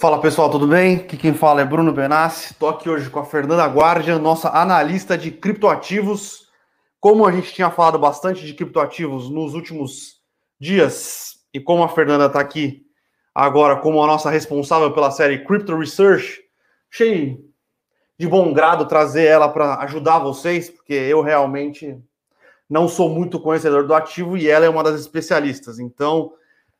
Fala pessoal, tudo bem? Aqui quem fala é Bruno Benassi. Estou aqui hoje com a Fernanda Guardia, nossa analista de criptoativos. Como a gente tinha falado bastante de criptoativos nos últimos dias, e como a Fernanda está aqui agora como a nossa responsável pela série Crypto Research, achei de bom grado trazer ela para ajudar vocês, porque eu realmente não sou muito conhecedor do ativo e ela é uma das especialistas. Então,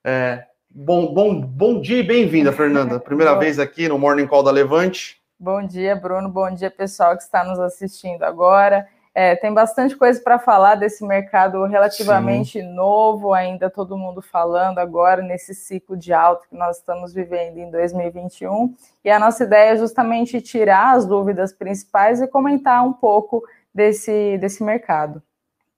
é, Bom, bom, bom dia e bem-vinda, Fernanda. Primeira vez aqui no Morning Call da Levante. Bom dia, Bruno. Bom dia, pessoal que está nos assistindo agora. É, tem bastante coisa para falar desse mercado relativamente Sim. novo, ainda todo mundo falando agora nesse ciclo de alta que nós estamos vivendo em 2021. E a nossa ideia é justamente tirar as dúvidas principais e comentar um pouco desse, desse mercado.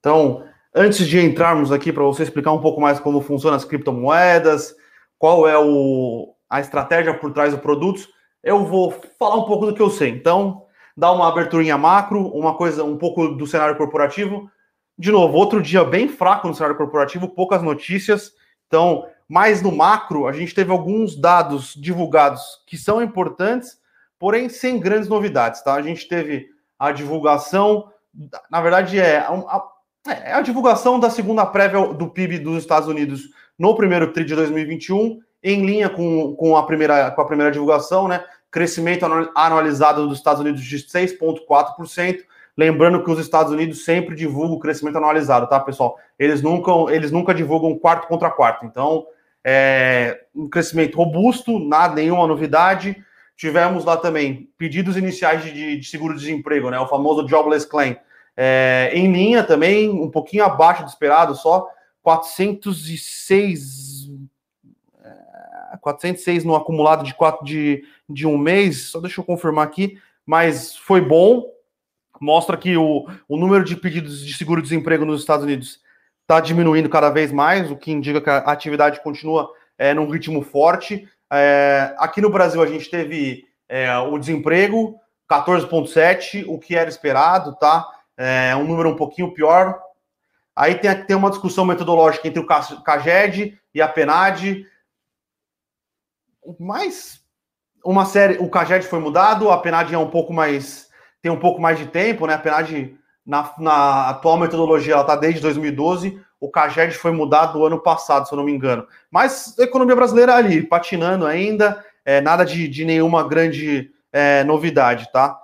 Então, antes de entrarmos aqui para você explicar um pouco mais como funcionam as criptomoedas, qual é o, a estratégia por trás dos produtos, eu vou falar um pouco do que eu sei. Então, dar uma aberturinha macro, uma coisa, um pouco do cenário corporativo. De novo, outro dia bem fraco no cenário corporativo, poucas notícias. Então, mais no macro, a gente teve alguns dados divulgados que são importantes, porém sem grandes novidades, tá? A gente teve a divulgação, na verdade é a, é a divulgação da segunda prévia do PIB dos Estados Unidos no primeiro TRI de 2021, em linha com, com, a, primeira, com a primeira divulgação, né? Crescimento anualizado dos Estados Unidos de 6,4%. Lembrando que os Estados Unidos sempre divulgam o crescimento anualizado, tá, pessoal? Eles nunca, eles nunca divulgam quarto contra quarto. Então, é um crescimento robusto, nada, nenhuma novidade. Tivemos lá também pedidos iniciais de, de seguro-desemprego, né? O famoso jobless claim. É, em linha também, um pouquinho abaixo do esperado, só 406 406 é, no acumulado de, quatro, de, de um mês, só deixa eu confirmar aqui, mas foi bom. Mostra que o, o número de pedidos de seguro-desemprego nos Estados Unidos está diminuindo cada vez mais, o que indica que a atividade continua é, num ritmo forte. É, aqui no Brasil, a gente teve é, o desemprego 14,7, o que era esperado, tá? É um número um pouquinho pior, Aí tem, tem uma discussão metodológica entre o CAGED e a PENAD. Mas uma série, o CAGED foi mudado, a PENAD é um pouco mais tem um pouco mais de tempo, né? A PENAD na, na atual metodologia ela está desde 2012. O CAGED foi mudado no ano passado, se eu não me engano. Mas a economia brasileira ali patinando ainda, é, nada de, de nenhuma grande é, novidade, tá?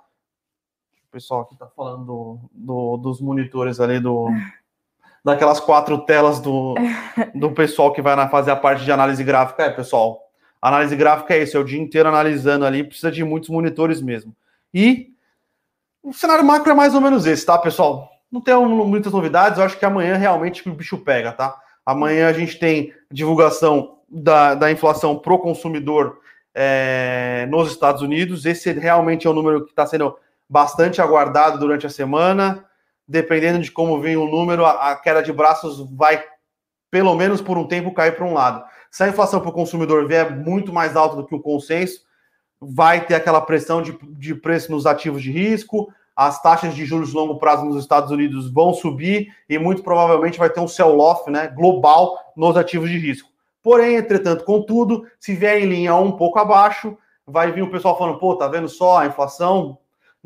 O pessoal aqui está falando do, do, dos monitores ali do daquelas quatro telas do, do pessoal que vai fazer a parte de análise gráfica. É, pessoal, análise gráfica é isso, é o dia inteiro analisando ali, precisa de muitos monitores mesmo. E o cenário macro é mais ou menos esse, tá, pessoal? Não tem muitas novidades, eu acho que amanhã realmente o bicho pega, tá? Amanhã a gente tem divulgação da, da inflação pro consumidor é, nos Estados Unidos. Esse realmente é um número que está sendo bastante aguardado durante a semana dependendo de como vem o número, a, queda de braços vai, pelo menos por um tempo, cair para um lado. Se a inflação para o consumidor vier muito mais alta do que o consenso, vai ter aquela pressão de, de preço nos ativos de risco, as taxas de juros de longo prazo nos Estados Unidos vão subir e muito provavelmente vai ter um sell-off né, global nos ativos de risco. Porém, entretanto, contudo, se vier em linha um pouco abaixo, vai vir o pessoal falando, pô, tá vendo só, a inflação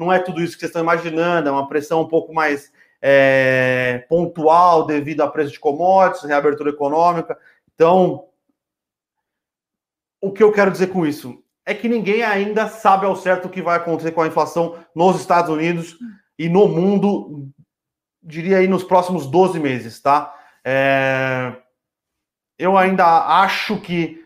não é tudo isso que vocês estão imaginando, é uma pressão um pouco mais é, pontual devido a preço de commodities, reabertura econômica. Então, o que eu quero dizer com isso? É que ninguém ainda sabe ao certo o que vai acontecer com a inflação nos Estados Unidos e no mundo, diria aí, nos próximos 12 meses, tá? É... Eu ainda acho que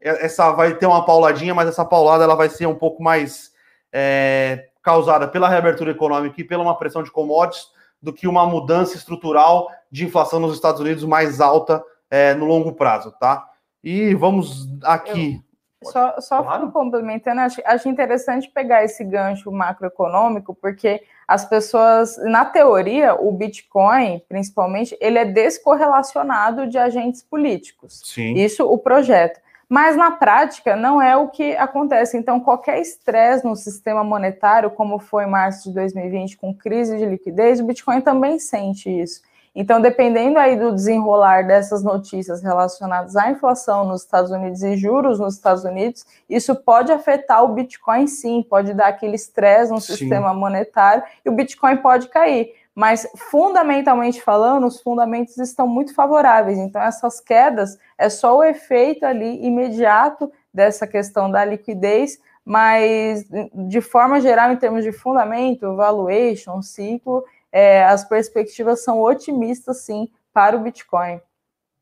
essa vai ter uma pauladinha, mas essa paulada ela vai ser um pouco mais é, causada pela reabertura econômica e pela uma pressão de commodities do que uma mudança estrutural de inflação nos Estados Unidos mais alta é, no longo prazo, tá? E vamos aqui. Eu, só só claro. complementando, acho, acho interessante pegar esse gancho macroeconômico, porque as pessoas, na teoria, o Bitcoin, principalmente, ele é descorrelacionado de agentes políticos. Sim. Isso, o projeto. Mas na prática não é o que acontece. Então, qualquer estresse no sistema monetário, como foi em março de 2020 com crise de liquidez, o Bitcoin também sente isso. Então, dependendo aí do desenrolar dessas notícias relacionadas à inflação nos Estados Unidos e juros nos Estados Unidos, isso pode afetar o Bitcoin sim, pode dar aquele estresse no sim. sistema monetário e o Bitcoin pode cair. Mas, fundamentalmente falando, os fundamentos estão muito favoráveis. Então, essas quedas é só o efeito ali imediato dessa questão da liquidez, mas de forma geral, em termos de fundamento, valuation, ciclo, é, as perspectivas são otimistas, sim, para o Bitcoin.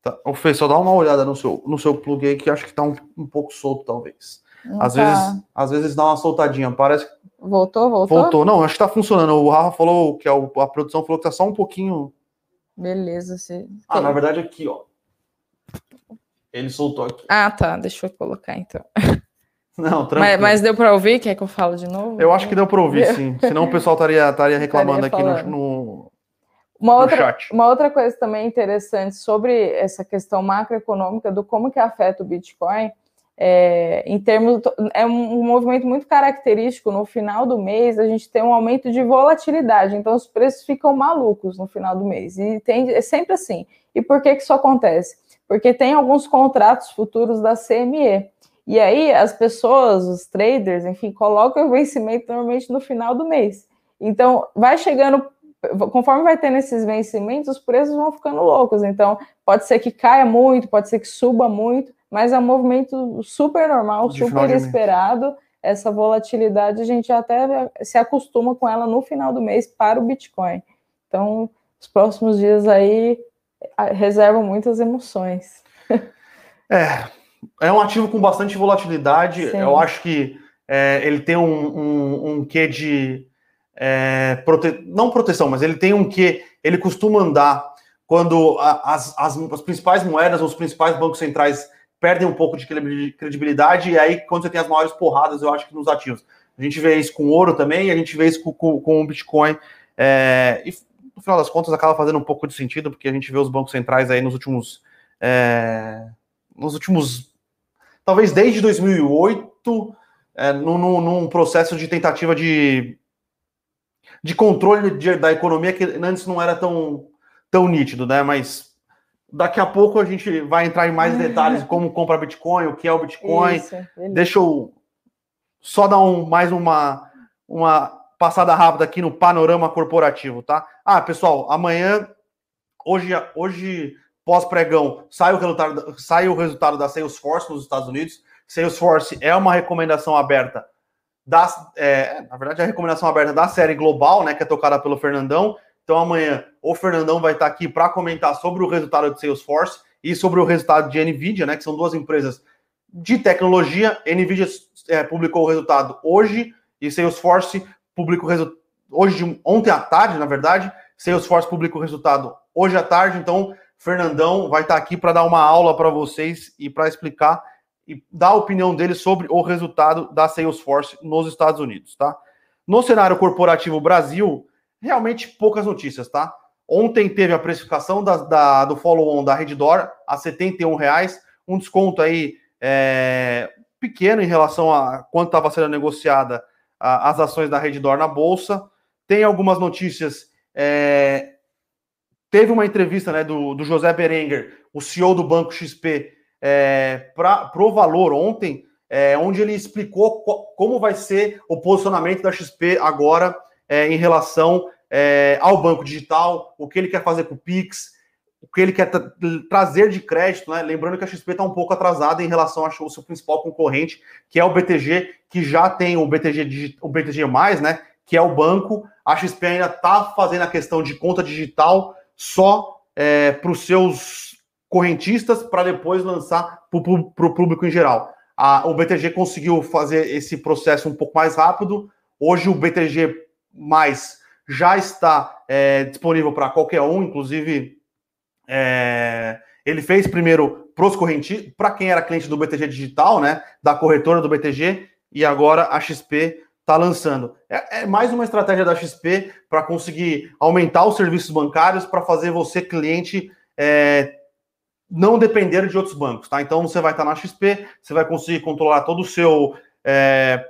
Tá. O Fê, só dá uma olhada no seu, no seu plug aí, que acho que está um, um pouco solto, talvez. Às, tá. vezes, às vezes dá uma soltadinha, parece. Voltou, voltou? Voltou, não, acho que está funcionando. O Rafa falou que a, a produção falou que está só um pouquinho. Beleza. Se... Ah, na verdade, aqui, ó. Ele soltou aqui. Ah, tá. Deixa eu colocar então. Não, tranquilo. Mas, mas deu para ouvir? Quer que eu fale de novo? Eu acho que deu para ouvir, sim. Senão o pessoal estaria, estaria reclamando estaria aqui no, no, uma outra, chat. Uma outra coisa também interessante sobre essa questão macroeconômica do como que afeta o Bitcoin, é, em termos é um, movimento muito característico. No final do mês a gente tem um aumento de volatilidade então os preços ficam malucos no final do mês. E tem, é sempre assim. E por que que isso acontece? Porque tem alguns contratos futuros da CME e aí as pessoas, os traders, enfim, colocam o vencimento normalmente no final do mês. Então, vai chegando, conforme vai tendo esses vencimentos, os preços vão ficando loucos. Então, pode ser que caia muito, pode ser que suba muito, mas é um movimento super normal, de super esperado. Essa volatilidade a gente até se acostuma com ela no final do mês para o Bitcoin. Então, os próximos dias aí reservam muitas emoções. É, é um ativo com bastante volatilidade. Sim. Eu acho que é, ele tem um, um, um quê de. É, prote... Não proteção, mas ele tem um quê. Ele costuma andar quando as, as, as, principais moedas, os principais bancos centrais perdem um pouco de credibilidade, e aí quando você tem as maiores porradas, eu acho que nos ativos. A gente vê isso com ouro também, a gente vê isso com, com, com o Bitcoin. É, e no final das contas acaba fazendo um pouco de sentido, porque a gente vê os bancos centrais aí nos últimos. É, nos últimos talvez desde 2008, é, num, num, processo de tentativa de, de controle de, da economia que antes não era tão, tão nítido, né? Mas daqui a pouco a gente vai entrar em mais detalhes como comprar Bitcoin, o que é o Bitcoin. Isso, Deixa eu só dar um, mais uma, uma passada rápida aqui no panorama corporativo, tá? Ah, pessoal, amanhã, hoje, hoje pós-pregão, sai o resultado, sai o resultado da Salesforce nos Estados Unidos. Salesforce é uma recomendação aberta da, é, na verdade, é a recomendação aberta da série global, né, que é tocada pelo Fernandão. Então amanhã o Fernandão vai estar aqui para comentar sobre o resultado de Salesforce e sobre o resultado de Nvidia, né, que são duas empresas de tecnologia. Nvidia é, publicou o resultado hoje e Salesforce publicou o resultado hoje, ontem à tarde, na verdade. Salesforce publicou o resultado hoje à tarde. Então Fernandão vai estar aqui para dar uma aula para vocês e para explicar e dar a opinião dele sobre o resultado da Salesforce nos Estados Unidos, tá? No cenário corporativo Brasil, realmente poucas notícias, tá? Ontem teve a precificação da, da do follow-on da Redditor a R$ reais, um desconto aí é, pequeno em relação a quanto estava sendo negociada a, as ações da Redditor na bolsa. Tem algumas notícias é, Teve uma entrevista né, do, do José Berenguer, o CEO do Banco XP, é, para o Valor ontem, é, onde ele explicou co como vai ser o posicionamento da XP agora é, em relação é, ao banco digital, o que ele quer fazer com o Pix, o que ele quer trazer de crédito, né? Lembrando que a XP está um pouco atrasada em relação ao seu principal concorrente, que é o BTG, que já tem o BTG, o BTG, né? Que é o banco. A XP ainda está fazendo a questão de conta digital só é, para os seus correntistas para depois lançar para o público em geral. A, o BTG conseguiu fazer esse processo um pouco mais rápido. Hoje o BTG mais já está é, disponível para qualquer um, inclusive é, ele fez primeiro para os para quem era cliente do BTG Digital, né, da corretora do BTG, e agora a XP está lançando. É, é, mais uma estratégia da XP para conseguir aumentar os serviços bancários para fazer você, cliente, é, não depender de outros bancos, tá? Então você vai estar tá na XP, você vai conseguir controlar todo o seu é,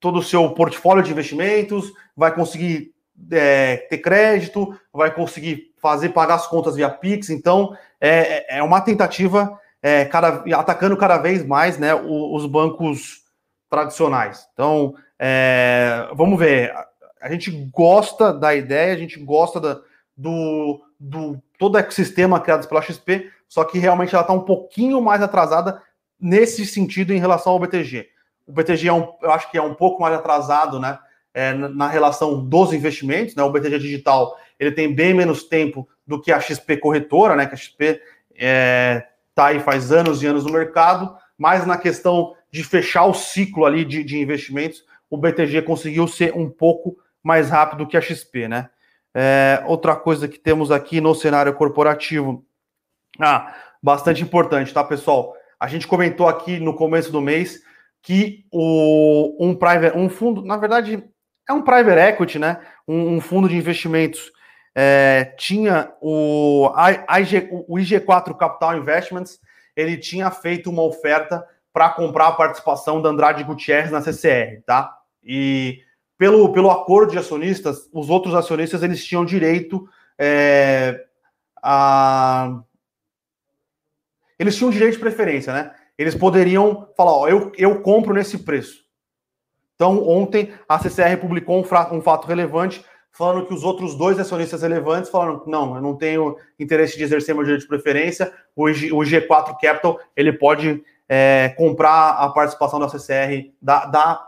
todo o seu portfólio de investimentos, vai conseguir é, ter crédito, vai conseguir fazer pagar as contas via Pix. Então, é, é uma tentativa é, cada, atacando cada vez mais né, os, os bancos tradicionais. Então, é, vamos ver. A gente gosta da ideia, a gente gosta da, do, do todo o ecossistema criado pela XP, só que realmente ela está um pouquinho mais atrasada nesse sentido em relação ao BTG. O BTG é um, eu acho que é um pouco mais atrasado, né? É, na relação dos investimentos, né? O BTG digital ele tem bem menos tempo do que a XP corretora, né? Que a XP é, tá aí faz anos e anos no mercado, mas na questão de fechar o ciclo ali de, de investimentos, o BTG conseguiu ser um pouco mais rápido que a XP, né? É, outra coisa que temos aqui no cenário corporativo, ah, bastante importante, tá, pessoal? A gente comentou aqui no começo do mês que o, um, private, um fundo, na verdade, é um private equity, né? Um, um fundo de investimentos é, tinha o, IG, o IG4 Capital Investments, ele tinha feito uma oferta para comprar a participação da Andrade Gutierrez na CCR, tá? E pelo, pelo acordo de acionistas, os outros acionistas eles tinham direito é, a. Eles tinham direito de preferência, né? Eles poderiam falar, ó, eu, eu compro nesse preço. Então, ontem a CCR publicou um, um fato relevante falando que os outros dois acionistas relevantes falaram não, eu não tenho interesse de exercer meu direito de preferência, o, G, o G4 Capital ele pode é, comprar a participação da CCR, da, da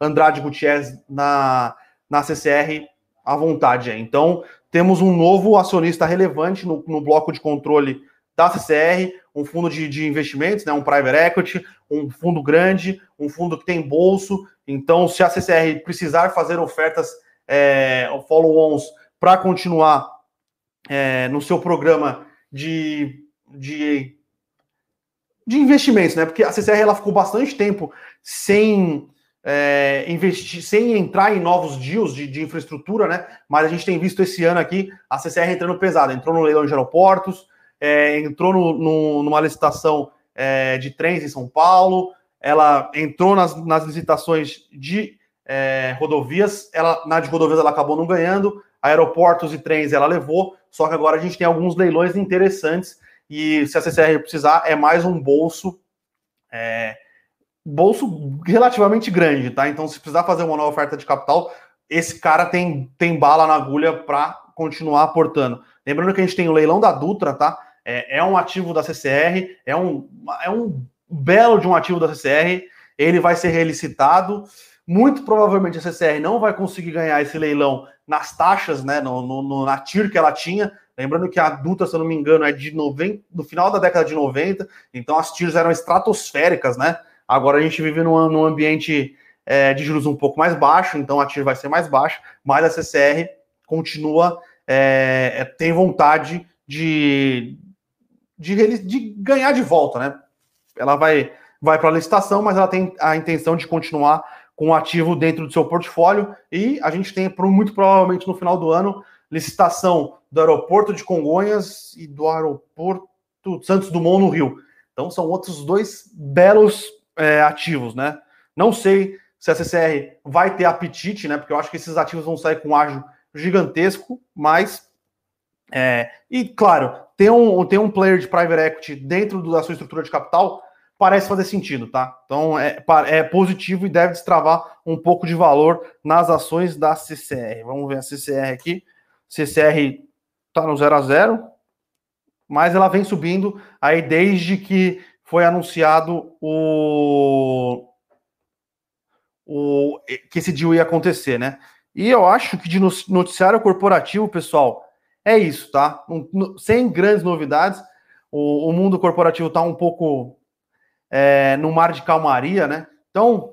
Andrade Gutierrez na, na CCR à vontade. Então, temos um novo acionista relevante no, no bloco de controle da CCR, um fundo de, de, investimentos, né, um private equity, um fundo grande, um fundo que tem bolso. Então, se a CCR precisar fazer ofertas é, follow-ons para continuar é, no seu programa de, de, de investimentos, né? Porque a CCR ela ficou bastante tempo sem é, investir, sem entrar em novos deals de, de, infraestrutura, né? Mas a gente tem visto esse ano aqui a CCR entrando pesada, entrou no leilão de aeroportos, é, entrou no, no, numa licitação é, de trens em São Paulo, ela entrou nas, nas licitações de é, rodovias, ela na de rodovias ela acabou não ganhando, aeroportos e trens ela levou, só que agora a gente tem alguns leilões interessantes e se a CCR precisar é mais um bolso é, bolso relativamente grande, tá? Então, se precisar fazer uma nova oferta de capital, esse cara tem, tem bala na agulha para continuar aportando. Lembrando que a gente tem o leilão da Dutra, tá? É, é, um ativo da CCR, é um, é um belo de um ativo da CCR, ele vai ser relicitado. Muito provavelmente a CCR não vai conseguir ganhar esse leilão nas taxas, né? No, no, na TIR que ela tinha. Lembrando que a Dutra, se eu não me engano, é de 90, no final da década de 90, então as TIRs eram estratosféricas, né? Agora a gente vive num, num ambiente é, de juros um pouco mais baixo, então a TIR vai ser mais baixa, mas a CCR continua, é, é, tem vontade de, de, de, ganhar de volta, né? Ela vai, vai para a licitação, mas ela tem a intenção de continuar com o ativo dentro do seu portfólio e a gente tem, muito provavelmente no final do ano, licitação do aeroporto de Congonhas e do aeroporto Santos Dumont no Rio. Então são outros dois belos é, ativos, né? Não sei se a CCR vai ter apetite, né? Porque eu acho que esses ativos vão sair com ágio gigantesco, mas. É, e claro, ter um, ter um player de private equity dentro da sua estrutura de capital parece fazer sentido, tá? Então é, é positivo e deve destravar um pouco de valor nas ações da CCR. Vamos ver a CCR aqui. CCR tá no 0 a 0 mas ela vem subindo aí desde que foi anunciado o, o que esse deal ia acontecer, né? E eu acho que de noticiário corporativo, pessoal, é isso, tá? Um, sem grandes novidades. O, o mundo corporativo está um pouco é, no mar de calmaria, né? Então,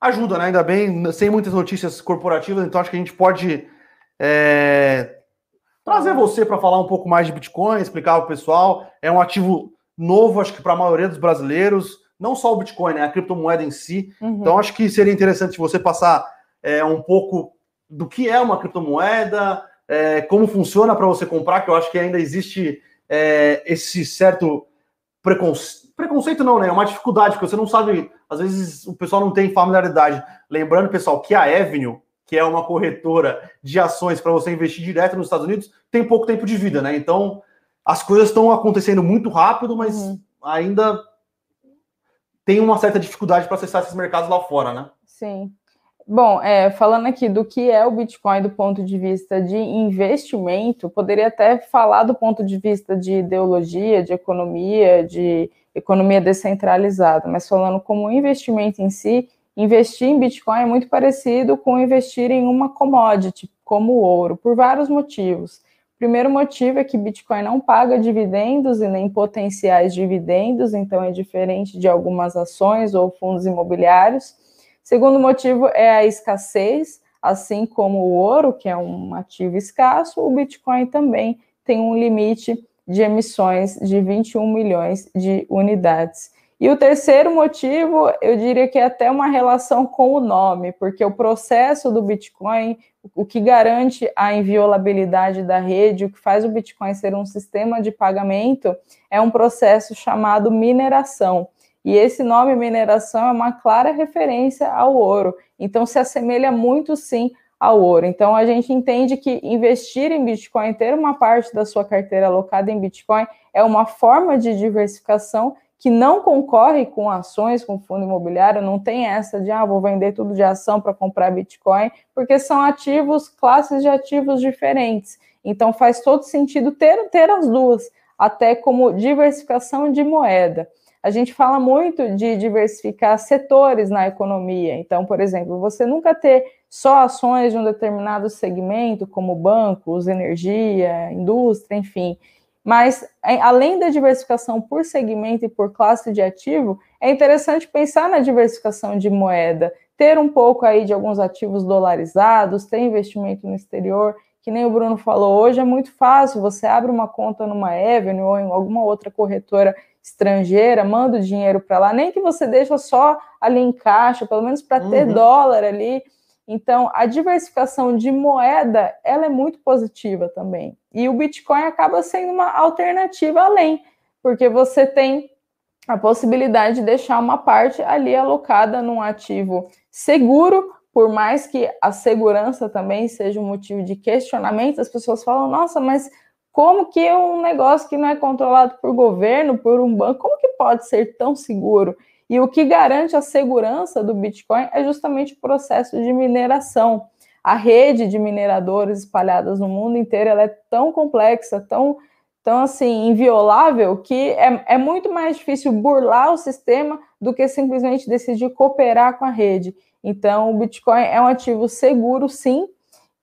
ajuda, né? Ainda bem, sem muitas notícias corporativas, então acho que a gente pode é, trazer você para falar um pouco mais de Bitcoin, explicar para o pessoal. É um ativo novo, acho que para a maioria dos brasileiros, não só o Bitcoin, né, a criptomoeda em si. Uhum. Então, acho que seria interessante você passar é, um pouco do que é uma criptomoeda, é, como funciona para você comprar, que eu acho que ainda existe é, esse certo preconceito. Preconceito não, né? É uma dificuldade, porque você não sabe, às vezes o pessoal não tem familiaridade. Lembrando, pessoal, que a Avenue, que é uma corretora de ações para você investir direto nos Estados Unidos, tem pouco tempo de vida, né? Então, as coisas estão acontecendo muito rápido, mas uhum. ainda tem uma certa dificuldade para acessar esses mercados lá fora, né? Sim. Bom, é, falando aqui do que é o Bitcoin do ponto de vista de investimento, poderia até falar do ponto de vista de ideologia, de economia, de economia descentralizada, mas falando como investimento em si, investir em Bitcoin é muito parecido com investir em uma commodity, como o ouro, por vários motivos. O primeiro motivo é que Bitcoin não paga dividendos e nem potenciais dividendos, então é diferente de algumas ações ou fundos imobiliários. Segundo motivo é a escassez, assim como o ouro, que é um ativo escasso, o Bitcoin também tem um limite de emissões de 21 milhões de unidades. E o terceiro motivo, eu diria que é até uma relação com o nome, porque o processo do Bitcoin, o que garante a inviolabilidade da rede, o que faz o Bitcoin ser um sistema de pagamento, é um processo chamado mineração. E esse nome mineração é uma clara referência ao ouro. Então se assemelha muito sim ao ouro. Então a gente entende que investir em Bitcoin, ter uma parte da sua carteira alocada em Bitcoin, é uma forma de diversificação que não concorre com ações, com fundo imobiliário, não tem essa de ah, vou vender tudo de ação para comprar Bitcoin, porque são ativos, classes de ativos diferentes. Então faz todo sentido ter, ter as duas, até como diversificação de moeda a gente fala muito de diversificar setores na economia. Então, por exemplo, você nunca ter só ações de um determinado segmento, como bancos, energia, indústria, enfim. Mas, além da diversificação por segmento e por classe de ativo, é interessante pensar na diversificação de moeda, ter um pouco aí de alguns ativos dolarizados, ter investimento no exterior, que nem o Bruno falou, hoje é muito fácil, você abre uma conta numa Avenue ou em alguma outra corretora estrangeira, manda o dinheiro para lá, nem que você deixa só ali em caixa, pelo menos para uhum. ter dólar ali. Então, a diversificação de moeda, ela é muito positiva também. E o Bitcoin acaba sendo uma alternativa além, porque você tem a possibilidade de deixar uma parte ali alocada num ativo seguro, por mais que a segurança também seja um motivo de questionamento, as pessoas falam: "Nossa, mas como que um negócio que não é controlado por governo, por um banco, como que pode ser tão seguro? E o que garante a segurança do Bitcoin é justamente o processo de mineração. A rede de mineradores espalhadas no mundo inteiro é tão complexa, tão, tão assim, inviolável, que é, é muito mais difícil burlar o sistema do que simplesmente decidir cooperar com a rede. Então, o Bitcoin é um ativo seguro, sim,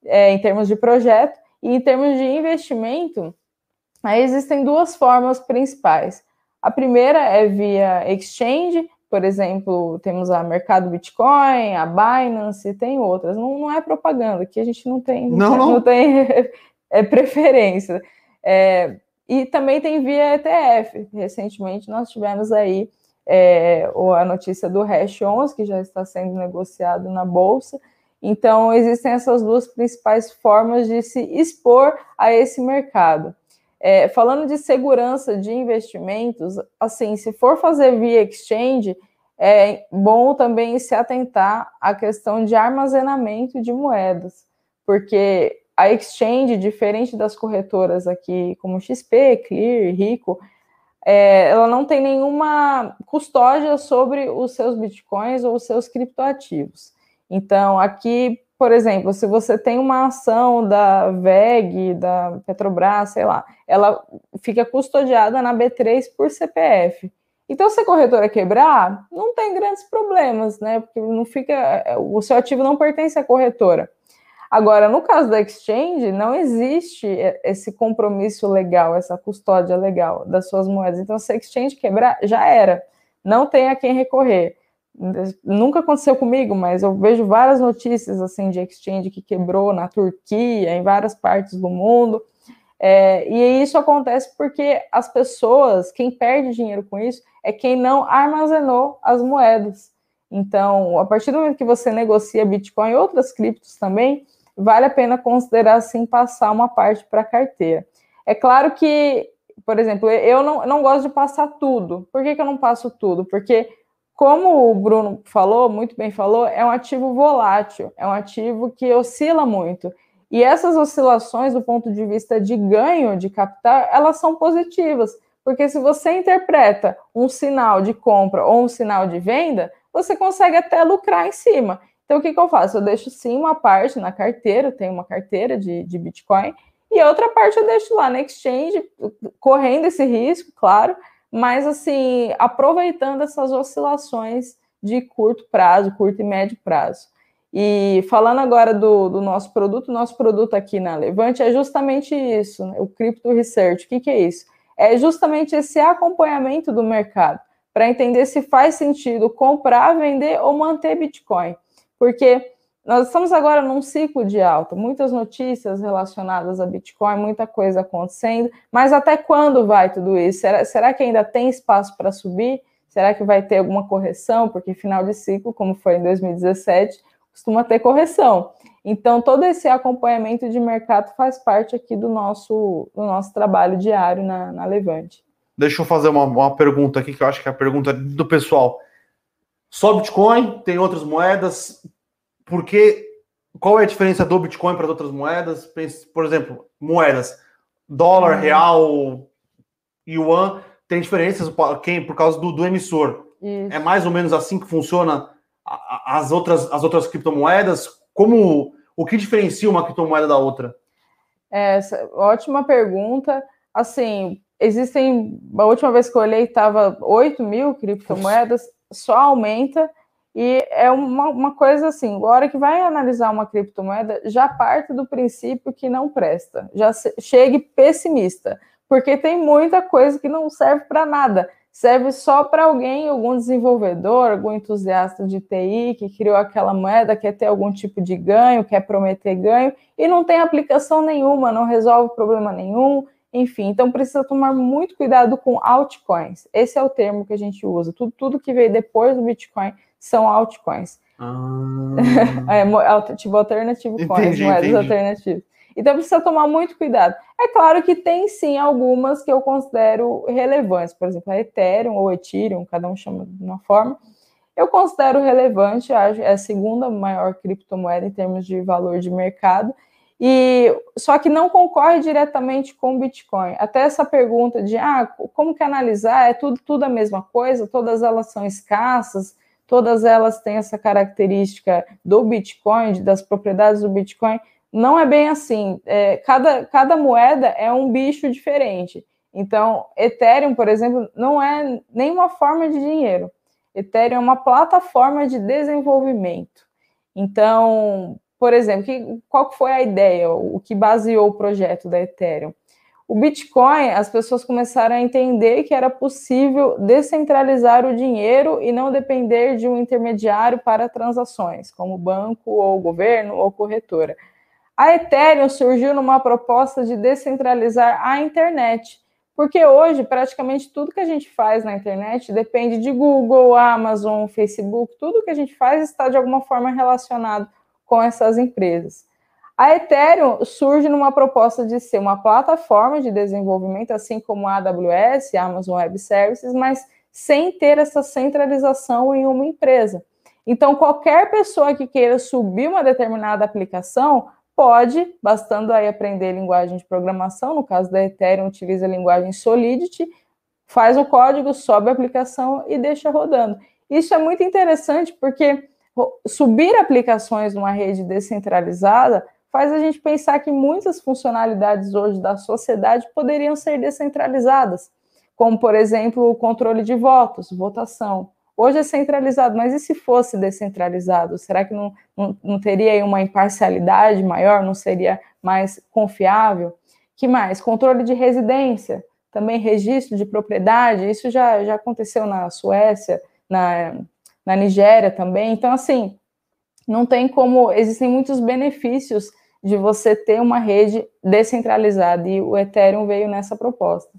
é, em termos de projeto, e em termos de investimento, aí existem duas formas principais. A primeira é via exchange, por exemplo, temos a Mercado Bitcoin, a Binance, tem outras. Não, não é propaganda, aqui a gente não tem, não, não. não tem é, preferência. É, e também tem via ETF. Recentemente nós tivemos aí é, a notícia do Hash 11, que já está sendo negociado na Bolsa, então, existem essas duas principais formas de se expor a esse mercado. É, falando de segurança de investimentos, assim, se for fazer via exchange, é bom também se atentar à questão de armazenamento de moedas, porque a exchange, diferente das corretoras aqui, como XP, Clear, Rico, é, ela não tem nenhuma custódia sobre os seus bitcoins ou os seus criptoativos. Então, aqui, por exemplo, se você tem uma ação da VEG, da Petrobras, sei lá, ela fica custodiada na B3 por CPF. Então, se a corretora quebrar, não tem grandes problemas, né? Porque não fica, o seu ativo não pertence à corretora. Agora, no caso da exchange, não existe esse compromisso legal, essa custódia legal das suas moedas. Então, se a exchange quebrar, já era. Não tem a quem recorrer. Nunca aconteceu comigo, mas eu vejo várias notícias assim de exchange que quebrou na Turquia, em várias partes do mundo. É, e isso acontece porque as pessoas, quem perde dinheiro com isso, é quem não armazenou as moedas. Então, a partir do momento que você negocia Bitcoin e outras criptos também, vale a pena considerar assim passar uma parte para a carteira. É claro que, por exemplo, eu não, não gosto de passar tudo. Por que, que eu não passo tudo? Porque como o Bruno falou, muito bem falou, é um ativo volátil, é um ativo que oscila muito. E essas oscilações, do ponto de vista de ganho de capital, elas são positivas, porque se você interpreta um sinal de compra ou um sinal de venda, você consegue até lucrar em cima. Então, o que, que eu faço? Eu deixo sim uma parte na carteira, tenho uma carteira de, de Bitcoin, e a outra parte eu deixo lá na exchange, correndo esse risco, claro, mas assim, aproveitando essas oscilações de curto prazo, curto e médio prazo. E falando agora do, do nosso produto, nosso produto aqui na Levante é justamente isso, né? o Crypto Research. O que, que é isso? É justamente esse acompanhamento do mercado, para entender se faz sentido comprar, vender ou manter Bitcoin. Porque nós estamos agora num ciclo de alta, muitas notícias relacionadas a Bitcoin, muita coisa acontecendo, mas até quando vai tudo isso? Será, será que ainda tem espaço para subir? Será que vai ter alguma correção? Porque final de ciclo, como foi em 2017, costuma ter correção. Então, todo esse acompanhamento de mercado faz parte aqui do nosso, do nosso trabalho diário na, na Levante. Deixa eu fazer uma, uma pergunta aqui, que eu acho que é a pergunta do pessoal. Só Bitcoin? Tem outras moedas? Porque qual é a diferença do Bitcoin para outras moedas? Por exemplo, moedas, dólar, uhum. real, yuan, tem diferenças quem por causa do, do emissor. Isso. É mais ou menos assim que funciona as outras, as outras criptomoedas? Como o que diferencia uma criptomoeda da outra? Essa, ótima pergunta. Assim, existem. A última vez que eu olhei estava 8 mil criptomoedas, só aumenta. E é uma, uma coisa assim, agora que vai analisar uma criptomoeda, já parte do princípio que não presta, já chegue pessimista, porque tem muita coisa que não serve para nada, serve só para alguém, algum desenvolvedor, algum entusiasta de TI que criou aquela moeda, quer ter algum tipo de ganho, quer prometer ganho, e não tem aplicação nenhuma, não resolve problema nenhum, enfim, então precisa tomar muito cuidado com altcoins. Esse é o termo que a gente usa. Tudo, tudo que veio depois do Bitcoin são altcoins. Ah. é, tipo alternativo coins, moedas entendi. alternativas. Então precisa tomar muito cuidado. É claro que tem sim algumas que eu considero relevantes, por exemplo, a Ethereum ou Ethereum, cada um chama de uma forma. Eu considero relevante, é a segunda maior criptomoeda em termos de valor de mercado, e só que não concorre diretamente com o Bitcoin. Até essa pergunta de ah, como que analisar? É tudo, tudo a mesma coisa, todas elas são escassas, todas elas têm essa característica do Bitcoin, das propriedades do Bitcoin. Não é bem assim. É, cada, cada moeda é um bicho diferente. Então, Ethereum, por exemplo, não é nenhuma forma de dinheiro. Ethereum é uma plataforma de desenvolvimento. Então, por exemplo, que, qual foi a ideia, o que baseou o projeto da Ethereum? O Bitcoin, as pessoas começaram a entender que era possível descentralizar o dinheiro e não depender de um intermediário para transações, como banco ou governo ou corretora. A Ethereum surgiu numa proposta de descentralizar a internet, porque hoje praticamente tudo que a gente faz na internet depende de Google, Amazon, Facebook, tudo que a gente faz está de alguma forma relacionado com essas empresas. A Ethereum surge numa proposta de ser uma plataforma de desenvolvimento, assim como a AWS, a Amazon Web Services, mas sem ter essa centralização em uma empresa. Então, qualquer pessoa que queira subir uma determinada aplicação pode, bastando aí aprender linguagem de programação, no caso da Ethereum, utiliza a linguagem Solidity, faz o código, sobe a aplicação e deixa rodando. Isso é muito interessante porque subir aplicações numa rede descentralizada faz a gente pensar que muitas funcionalidades hoje da sociedade poderiam ser descentralizadas, como, por exemplo, o controle de votos, votação. Hoje é centralizado, mas e se fosse descentralizado? Será que não, não, não teria uma imparcialidade maior? Não seria mais confiável? que mais? Controle de residência, também registro de propriedade, isso já, já aconteceu na Suécia, na, na Nigéria também. Então, assim, não tem como, existem muitos benefícios de você ter uma rede descentralizada, e o Ethereum veio nessa proposta.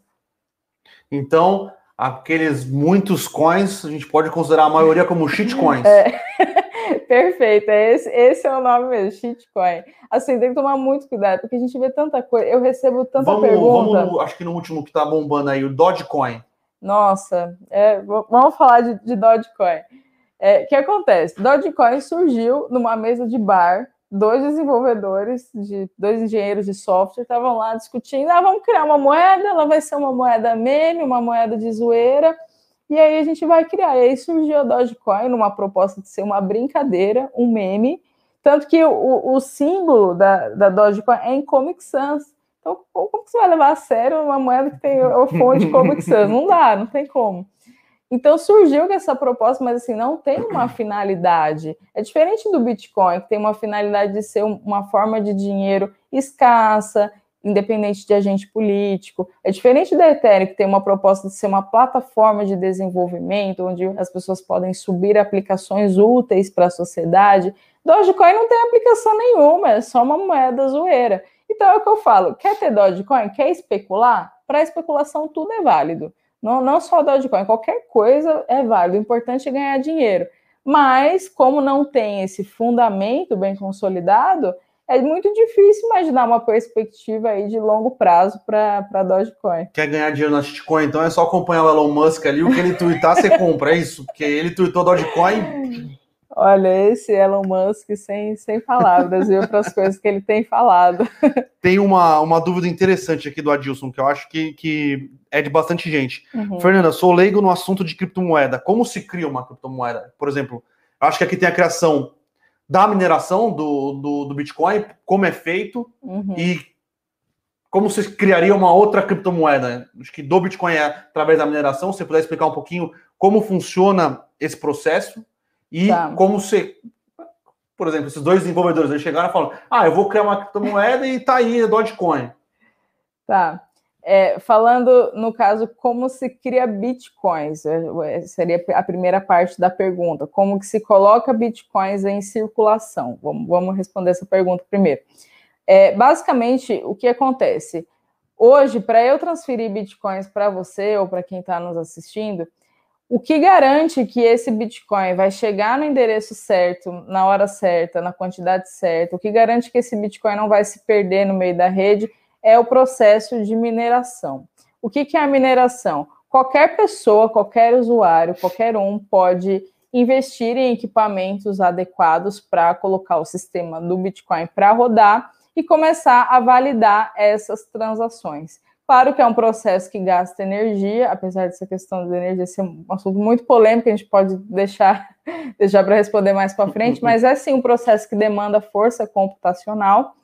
Então, aqueles muitos coins, a gente pode considerar a maioria como shitcoins. É. Perfeito, é esse, esse é o nome mesmo, shitcoin. Assim, tem que tomar muito cuidado, porque a gente vê tanta coisa, eu recebo tanta vamos, pergunta. Vamos, acho que no último que tá bombando aí, o Dogecoin. Nossa, é, vamos falar de, de Dogecoin. É, o que acontece? Dogecoin surgiu numa mesa de bar, dois desenvolvedores, de dois engenheiros de software estavam lá discutindo, ah, vamos criar uma moeda, ela vai ser uma moeda meme, uma moeda de zoeira, e aí a gente vai criar. E aí surgiu a Dogecoin numa proposta de ser uma brincadeira, um meme, tanto que o, o símbolo da, da Dogecoin é em Comic Sans. Então, como você vai levar a sério uma moeda que tem o fonte Comic Sans? Não dá, não tem como. Então surgiu essa proposta, mas assim, não tem uma finalidade. É diferente do Bitcoin, que tem uma finalidade de ser uma forma de dinheiro escassa, independente de agente político. É diferente da Ethereum, que tem uma proposta de ser uma plataforma de desenvolvimento, onde as pessoas podem subir aplicações úteis para a sociedade. Dogecoin não tem aplicação nenhuma, é só uma moeda zoeira. Então é o que eu falo: quer ter Dogecoin? Quer especular? Para especulação, tudo é válido. Não, não só Dogecoin, qualquer coisa é válido. O importante é ganhar dinheiro. Mas, como não tem esse fundamento bem consolidado, é muito difícil imaginar uma perspectiva aí de longo prazo para Dogecoin. Quer ganhar dinheiro na shitcoin? Então é só acompanhar o Elon Musk ali, o que ele twittar, você compra, é isso? Porque ele tweetou Dogecoin, Olha, esse Elon Musk sem, sem palavras, viu, para as coisas que ele tem falado. Tem uma, uma dúvida interessante aqui do Adilson, que eu acho que, que é de bastante gente. Uhum. Fernanda, sou leigo no assunto de criptomoeda. Como se cria uma criptomoeda? Por exemplo, eu acho que aqui tem a criação da mineração do, do, do Bitcoin, como é feito, uhum. e como se criaria uma outra criptomoeda. Acho que do Bitcoin é através da mineração. Se você puder explicar um pouquinho como funciona esse processo. E tá. como se, por exemplo, esses dois desenvolvedores eles chegaram e falaram: ah, eu vou criar uma criptomoeda e tá aí, é Dogecoin. Tá. É, falando no caso, como se cria bitcoins, é, é, seria a primeira parte da pergunta. Como que se coloca bitcoins em circulação? Vamos, vamos responder essa pergunta primeiro. É, basicamente, o que acontece? Hoje, para eu transferir bitcoins para você ou para quem está nos assistindo, o que garante que esse Bitcoin vai chegar no endereço certo, na hora certa, na quantidade certa? O que garante que esse Bitcoin não vai se perder no meio da rede é o processo de mineração. O que, que é a mineração? Qualquer pessoa, qualquer usuário, qualquer um pode investir em equipamentos adequados para colocar o sistema do Bitcoin para rodar e começar a validar essas transações. Claro que é um processo que gasta energia, apesar dessa questão da energia ser um assunto muito polêmico, a gente pode deixar, deixar para responder mais para frente, mas é sim um processo que demanda força computacional.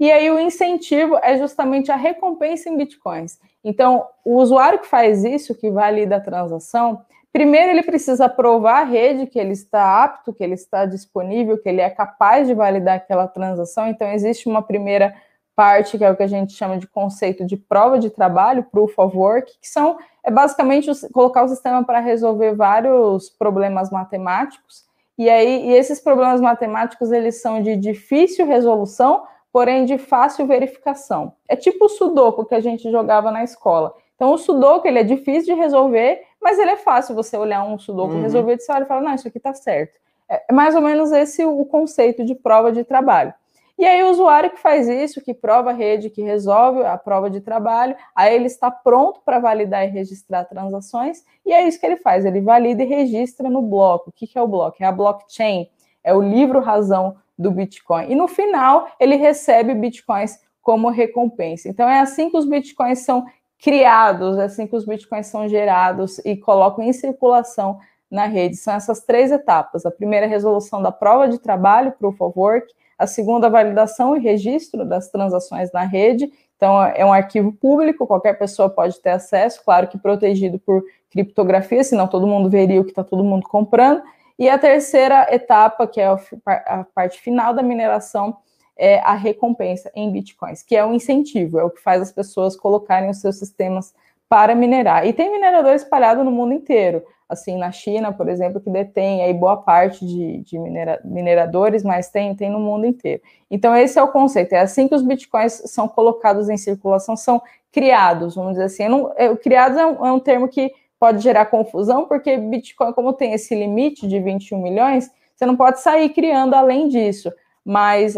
E aí o incentivo é justamente a recompensa em bitcoins. Então, o usuário que faz isso, que valida a transação, primeiro ele precisa provar a rede que ele está apto, que ele está disponível, que ele é capaz de validar aquela transação. Então, existe uma primeira parte, que é o que a gente chama de conceito de prova de trabalho, proof of work, que são é basicamente colocar o sistema para resolver vários problemas matemáticos. E aí, e esses problemas matemáticos, eles são de difícil resolução, porém de fácil verificação. É tipo o sudoku que a gente jogava na escola. Então, o sudoku, ele é difícil de resolver, mas ele é fácil você olhar um sudoku uhum. resolver e você olha e fala, não, isso aqui está certo. É, é mais ou menos esse o conceito de prova de trabalho. E aí o usuário que faz isso, que prova a rede, que resolve a prova de trabalho, aí ele está pronto para validar e registrar transações, e é isso que ele faz, ele valida e registra no bloco. O que, é o bloco? É a blockchain, é o livro razão do Bitcoin. E no final, ele recebe bitcoins como recompensa. Então é assim que os bitcoins são criados, é assim que os bitcoins são gerados e colocam em circulação na rede. São essas três etapas. A primeira é a resolução da prova de trabalho, proof of work, a segunda, validação e registro das transações na rede. Então, é um arquivo público, qualquer pessoa pode ter acesso, claro que protegido por criptografia, senão todo mundo veria o que está todo mundo comprando. E a terceira etapa, que é a parte final da mineração, é a recompensa em bitcoins, que é o incentivo, é o que faz as pessoas colocarem os seus sistemas para minerar. E tem minerador espalhado no mundo inteiro assim, na China, por exemplo, que detém aí boa parte de, de minera, mineradores, mas tem, tem no mundo inteiro. Então, esse é o conceito, é assim que os bitcoins são colocados em circulação, são criados, vamos dizer assim. Não, é, criados é um, é um termo que pode gerar confusão, porque Bitcoin, como tem esse limite de 21 milhões, você não pode sair criando além disso, mas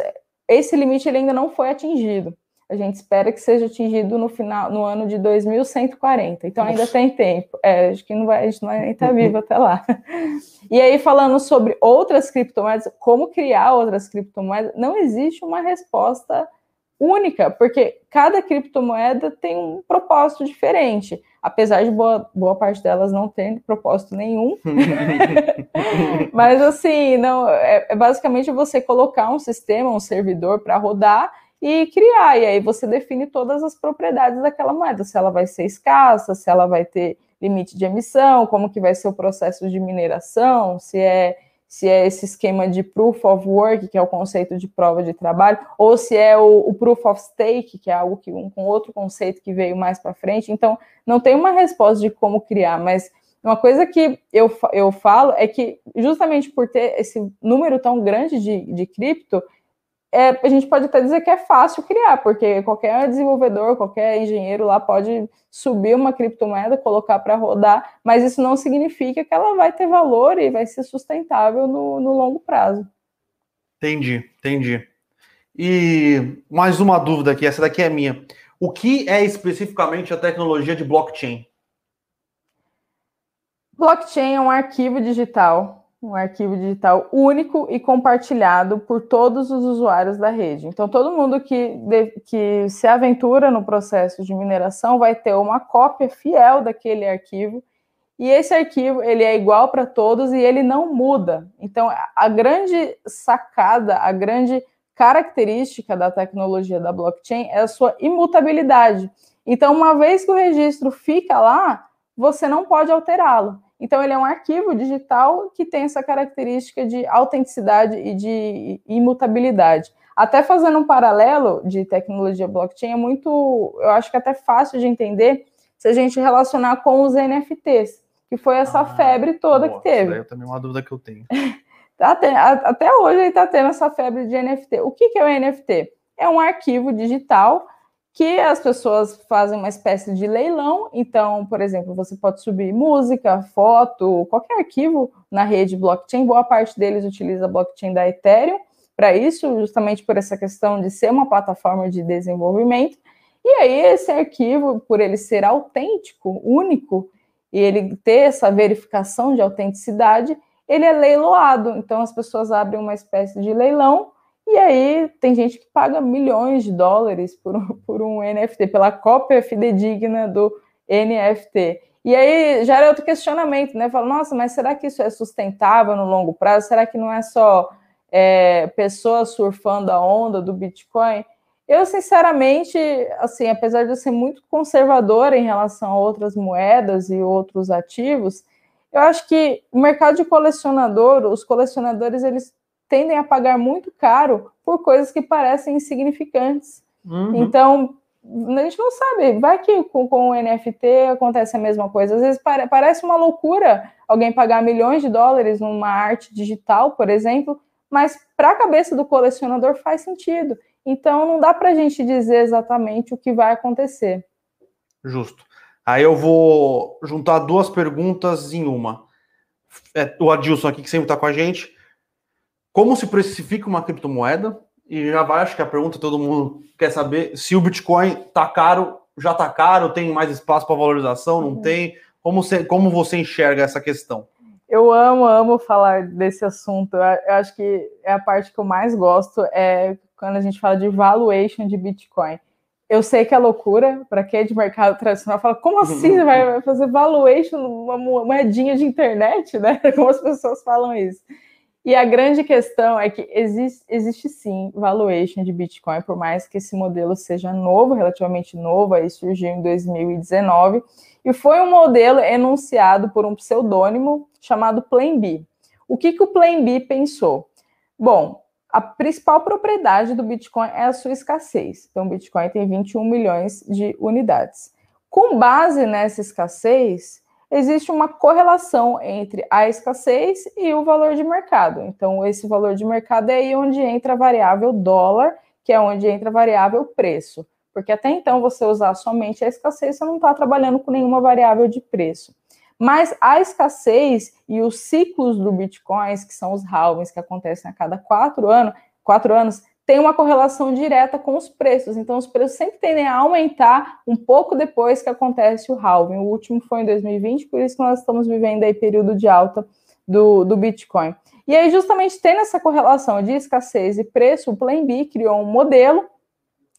esse limite ele ainda não foi atingido. A gente espera que seja atingido no final, no ano de 2140. Então ainda Nossa. tem tempo. É, acho que não vai, a gente não vai nem estar tá vivo até lá. E aí, falando sobre outras criptomoedas, como criar outras criptomoedas, não existe uma resposta única, porque cada criptomoeda tem um propósito diferente, apesar de boa, boa parte delas não ter propósito nenhum. Mas assim, não é, é basicamente você colocar um sistema, um servidor para rodar e criar. E aí você define todas as propriedades daquela moeda, se ela vai ser escassa, se ela vai ter limite de emissão, como que vai ser o processo de mineração, se é se é esse esquema de proof of work, que é o conceito de prova de trabalho, ou se é o, o proof of stake, que é algo que um com outro conceito que veio mais para frente. Então, não tem uma resposta de como criar, mas uma coisa que eu, eu falo é que justamente por ter esse número tão grande de, de cripto, é, a gente pode até dizer que é fácil criar, porque qualquer desenvolvedor, qualquer engenheiro lá pode subir uma criptomoeda, colocar para rodar, mas isso não significa que ela vai ter valor e vai ser sustentável no, no longo prazo. Entendi, entendi. E mais uma dúvida aqui, essa daqui é minha. O que é especificamente a tecnologia de blockchain? Blockchain é um arquivo digital um arquivo digital único e compartilhado por todos os usuários da rede. Então, todo mundo que, de, que se aventura no processo de mineração vai ter uma cópia fiel daquele arquivo, e esse arquivo ele é igual para todos e ele não muda. Então, a grande sacada, a grande característica da tecnologia da blockchain é a sua imutabilidade. Então, uma vez que o registro fica lá, você não pode alterá-lo. Então, ele é um arquivo digital que tem essa característica de autenticidade e de imutabilidade. Até fazendo um paralelo de tecnologia blockchain, é muito, eu acho que é até fácil de entender se a gente relacionar com os NFTs, que foi essa ah, febre toda boa, que teve. É também uma dúvida que eu tenho. Tá até hoje ele está tendo essa febre de NFT. O que, que é o NFT? É um arquivo digital que as pessoas fazem uma espécie de leilão. Então, por exemplo, você pode subir música, foto, qualquer arquivo na rede blockchain. Boa parte deles utiliza a blockchain da Ethereum para isso, justamente por essa questão de ser uma plataforma de desenvolvimento. E aí, esse arquivo, por ele ser autêntico, único, e ele ter essa verificação de autenticidade, ele é leiloado. Então, as pessoas abrem uma espécie de leilão e aí tem gente que paga milhões de dólares por, por um NFT, pela cópia fidedigna do NFT. E aí gera outro questionamento, né? Fala, nossa, mas será que isso é sustentável no longo prazo? Será que não é só é, pessoas surfando a onda do Bitcoin? Eu, sinceramente, assim, apesar de eu ser muito conservadora em relação a outras moedas e outros ativos, eu acho que o mercado de colecionador, os colecionadores, eles tendem a pagar muito caro por coisas que parecem insignificantes. Uhum. Então, a gente não sabe, vai que com, com, o NFT acontece a mesma coisa. Às vezes pare, parece uma loucura alguém pagar milhões de dólares numa arte digital, por exemplo, mas para a cabeça do colecionador faz sentido. Então não dá para a gente dizer exatamente o que vai acontecer. Justo. Aí eu vou juntar duas perguntas em uma. É, o Adilson aqui, que sempre está com a gente, como se precifica uma criptomoeda? E já vai, acho que a pergunta todo mundo quer saber se o Bitcoin tá caro, já tá caro, tem mais espaço para valorização, não uhum. tem? Como você, como você enxerga essa questão? Eu amo, amo falar desse assunto. Eu acho que é a parte que eu mais gosto é quando a gente fala de valuation de Bitcoin. Eu sei que é loucura para quem é de mercado tradicional, fala, como assim você vai fazer valuation numa moedinha de internet, né? Como as pessoas falam isso. E a grande questão é que existe, existe sim valuation de Bitcoin, por mais que esse modelo seja novo, relativamente novo, aí surgiu em 2019, e foi um modelo enunciado por um pseudônimo chamado Plan B. O que, que o Plan B pensou? Bom, a principal propriedade do Bitcoin é a sua escassez. Então, o Bitcoin tem 21 milhões de unidades. Com base nessa escassez, existe uma correlação entre a escassez e o valor de mercado. Então, esse valor de mercado é aí onde entra a variável dólar, que é onde entra a variável preço. Porque até então, você usar somente a escassez, você não está trabalhando com nenhuma variável de preço. Mas a escassez e os ciclos do Bitcoin, que são os halvings que acontecem a cada quatro anos, quatro anos tem uma correlação direta com os preços. Então, os preços sempre tendem a aumentar um pouco depois que acontece o halving. O último foi em 2020, por isso que nós estamos vivendo aí período de alta do, do Bitcoin. E aí, justamente tendo essa correlação de escassez e preço, o Plan B criou um modelo,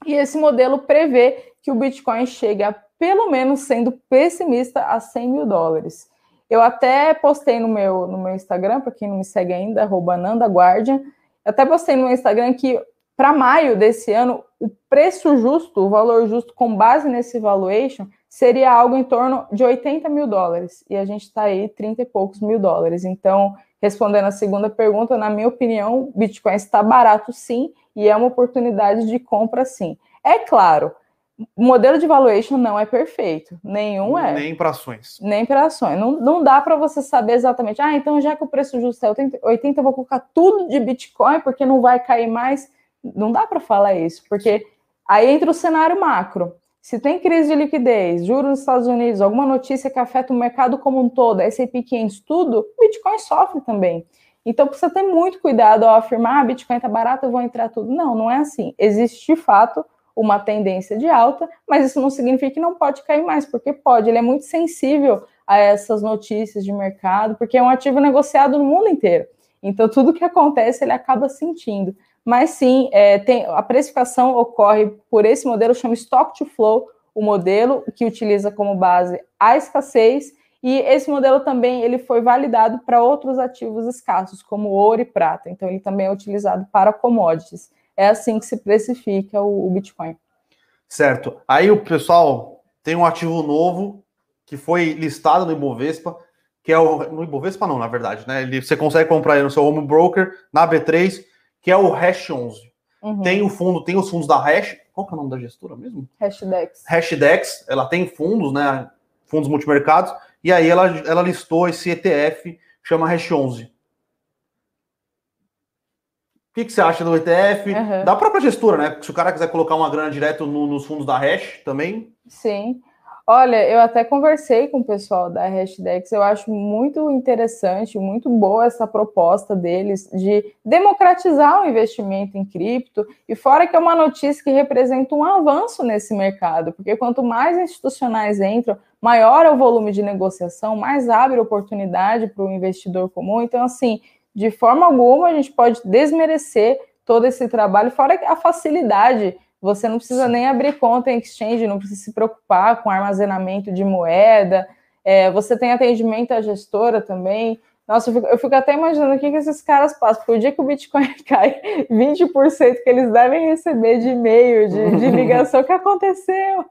e esse modelo prevê que o Bitcoin chegue a, pelo menos sendo pessimista, a 100 mil dólares. Eu até postei no meu, no meu Instagram, para quem não me segue ainda, arroba Nanda Guardian, até postei no meu Instagram que para maio desse ano, o preço justo, o valor justo com base nesse valuation, seria algo em torno de 80 mil dólares. E a gente está aí 30 e poucos mil dólares. Então, respondendo a segunda pergunta, na minha opinião, Bitcoin está barato sim, e é uma oportunidade de compra sim. É claro, o modelo de valuation não é perfeito, nenhum é. Nem para ações. Nem para ações. Não, não dá para você saber exatamente, ah, então já que o preço justo é 80, 80, eu vou colocar tudo de Bitcoin porque não vai cair mais. Não dá para falar isso, porque aí entra o cenário macro. Se tem crise de liquidez, juros nos Estados Unidos, alguma notícia que afeta o mercado como um todo, S&P 500, tudo, o Bitcoin sofre também. Então precisa ter muito cuidado ao afirmar, ah, Bitcoin está barato, eu vou entrar tudo. Não, não é assim. Existe de fato uma tendência de alta, mas isso não significa que não pode cair mais, porque pode. Ele é muito sensível a essas notícias de mercado, porque é um ativo negociado no mundo inteiro. Então tudo que acontece ele acaba sentindo. Mas sim, é, tem, a precificação ocorre por esse modelo, chama Stock to Flow, o modelo que utiliza como base a escassez, e esse modelo também ele foi validado para outros ativos escassos, como ouro e prata. Então, ele também é utilizado para commodities. É assim que se precifica o, o Bitcoin. Certo. Aí o pessoal tem um ativo novo que foi listado no Ibovespa, que é o. No Ibovespa, não, na verdade, né? Ele, você consegue comprar ele no seu home broker, na B3, que é o Hash 11. Uhum. Tem o fundo, tem os fundos da Hash. Qual que é o nome da gestora mesmo? Hashdex. Hashdex, ela tem fundos, né? Fundos multimercados. E aí ela, ela listou esse ETF, chama Hash 11. O que, que você acha do ETF? Uhum. Da própria gestora, né? Se o cara quiser colocar uma grana direto no, nos fundos da Hash também. Sim. Olha, eu até conversei com o pessoal da Hashdex, eu acho muito interessante, muito boa essa proposta deles de democratizar o investimento em cripto, e fora que é uma notícia que representa um avanço nesse mercado, porque quanto mais institucionais entram, maior é o volume de negociação, mais abre oportunidade para o investidor comum. Então, assim, de forma alguma a gente pode desmerecer todo esse trabalho, fora a facilidade você não precisa nem abrir conta em exchange, não precisa se preocupar com armazenamento de moeda. É, você tem atendimento à gestora também. Nossa, eu fico, eu fico, até imaginando o que, que esses caras passam, porque o dia que o Bitcoin cai, 20% que eles devem receber de e-mail, de, de ligação, o que aconteceu?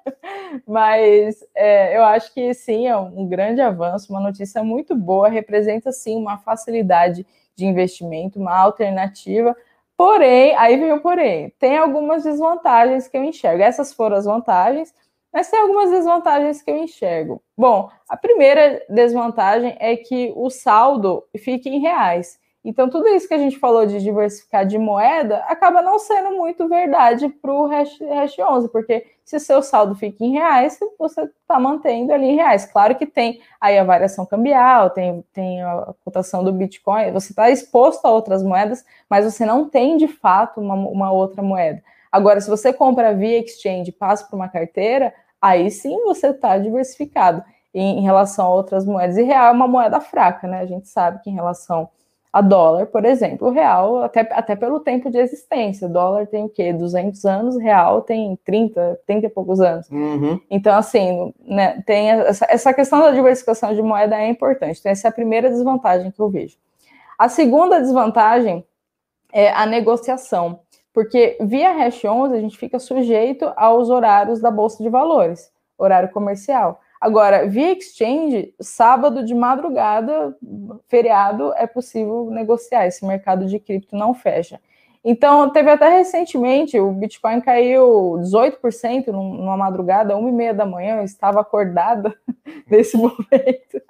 Mas é, eu acho que sim, é um grande avanço, uma notícia muito boa, representa sim uma facilidade de investimento, uma alternativa Porém, aí vem o porém, tem algumas desvantagens que eu enxergo. Essas foram as vantagens, mas tem algumas desvantagens que eu enxergo. Bom, a primeira desvantagem é que o saldo fique em reais. Então, tudo isso que a gente falou de diversificar de moeda acaba não sendo muito verdade para o hash, hash 11, porque se o seu saldo fica em reais, você está mantendo ali em reais. Claro que tem aí a variação cambial, tem, tem a cotação do Bitcoin, você está exposto a outras moedas, mas você não tem de fato uma, uma outra moeda. Agora, se você compra via exchange passa por uma carteira, aí sim você está diversificado em relação a outras moedas. E real é uma moeda fraca, né? A gente sabe que em relação a dólar, por exemplo, o real, até, até pelo tempo de existência, o dólar tem o quê? 200 anos, real tem 30, 30 e poucos anos. Uhum. Então, assim, né, tem essa, essa questão da diversificação de moeda é importante. Então, essa é a primeira desvantagem que eu vejo. A segunda desvantagem é a negociação, porque via Hash 11 a gente fica sujeito aos horários da Bolsa de Valores, horário comercial. Agora, via exchange, sábado de madrugada, feriado, é possível negociar. Esse mercado de cripto não fecha. Então, teve até recentemente, o Bitcoin caiu 18% numa madrugada, uma e meia da manhã, eu estava acordada nesse momento.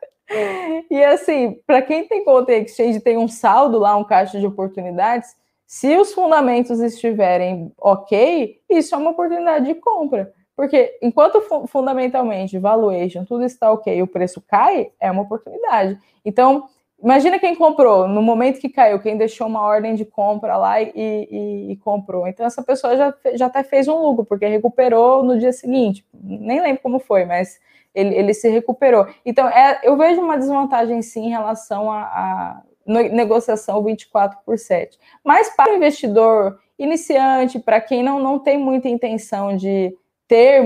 E assim, para quem tem conta em exchange, tem um saldo lá, um caixa de oportunidades, se os fundamentos estiverem ok, isso é uma oportunidade de compra. Porque enquanto fundamentalmente valuation, tudo está ok, o preço cai, é uma oportunidade. Então, Imagina quem comprou, no momento que caiu, quem deixou uma ordem de compra lá e, e, e, comprou. Então, essa pessoa já, já até fez um lucro, porque recuperou no dia seguinte. Nem lembro como foi, mas ele, ele se recuperou. Então, é, eu vejo uma desvantagem sim em relação a, a negociação 24 por 7. Mas para o investidor iniciante, para quem não, não tem muita intenção de ter,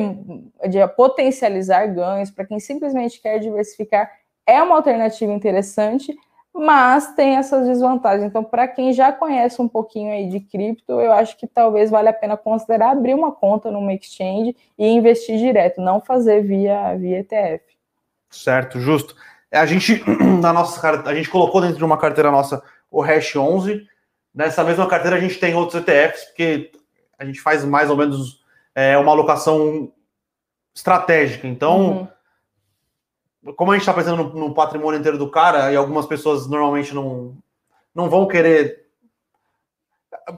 de potencializar ganhos, para quem simplesmente quer diversificar, é uma alternativa interessante, mas tem essas desvantagens. Então, para quem já conhece um pouquinho aí de cripto, eu acho que talvez valha a pena considerar abrir uma conta numa exchange e investir direto, não fazer via, via ETF. Certo, justo. A gente, na nossa, a gente colocou dentro de uma carteira nossa o Hash 11. Nessa mesma carteira a gente tem outros ETFs, porque a gente faz mais ou menos é, uma alocação estratégica. Então, uhum como a gente está pensando no, no, patrimônio inteiro do cara, e algumas pessoas normalmente não, não vão querer.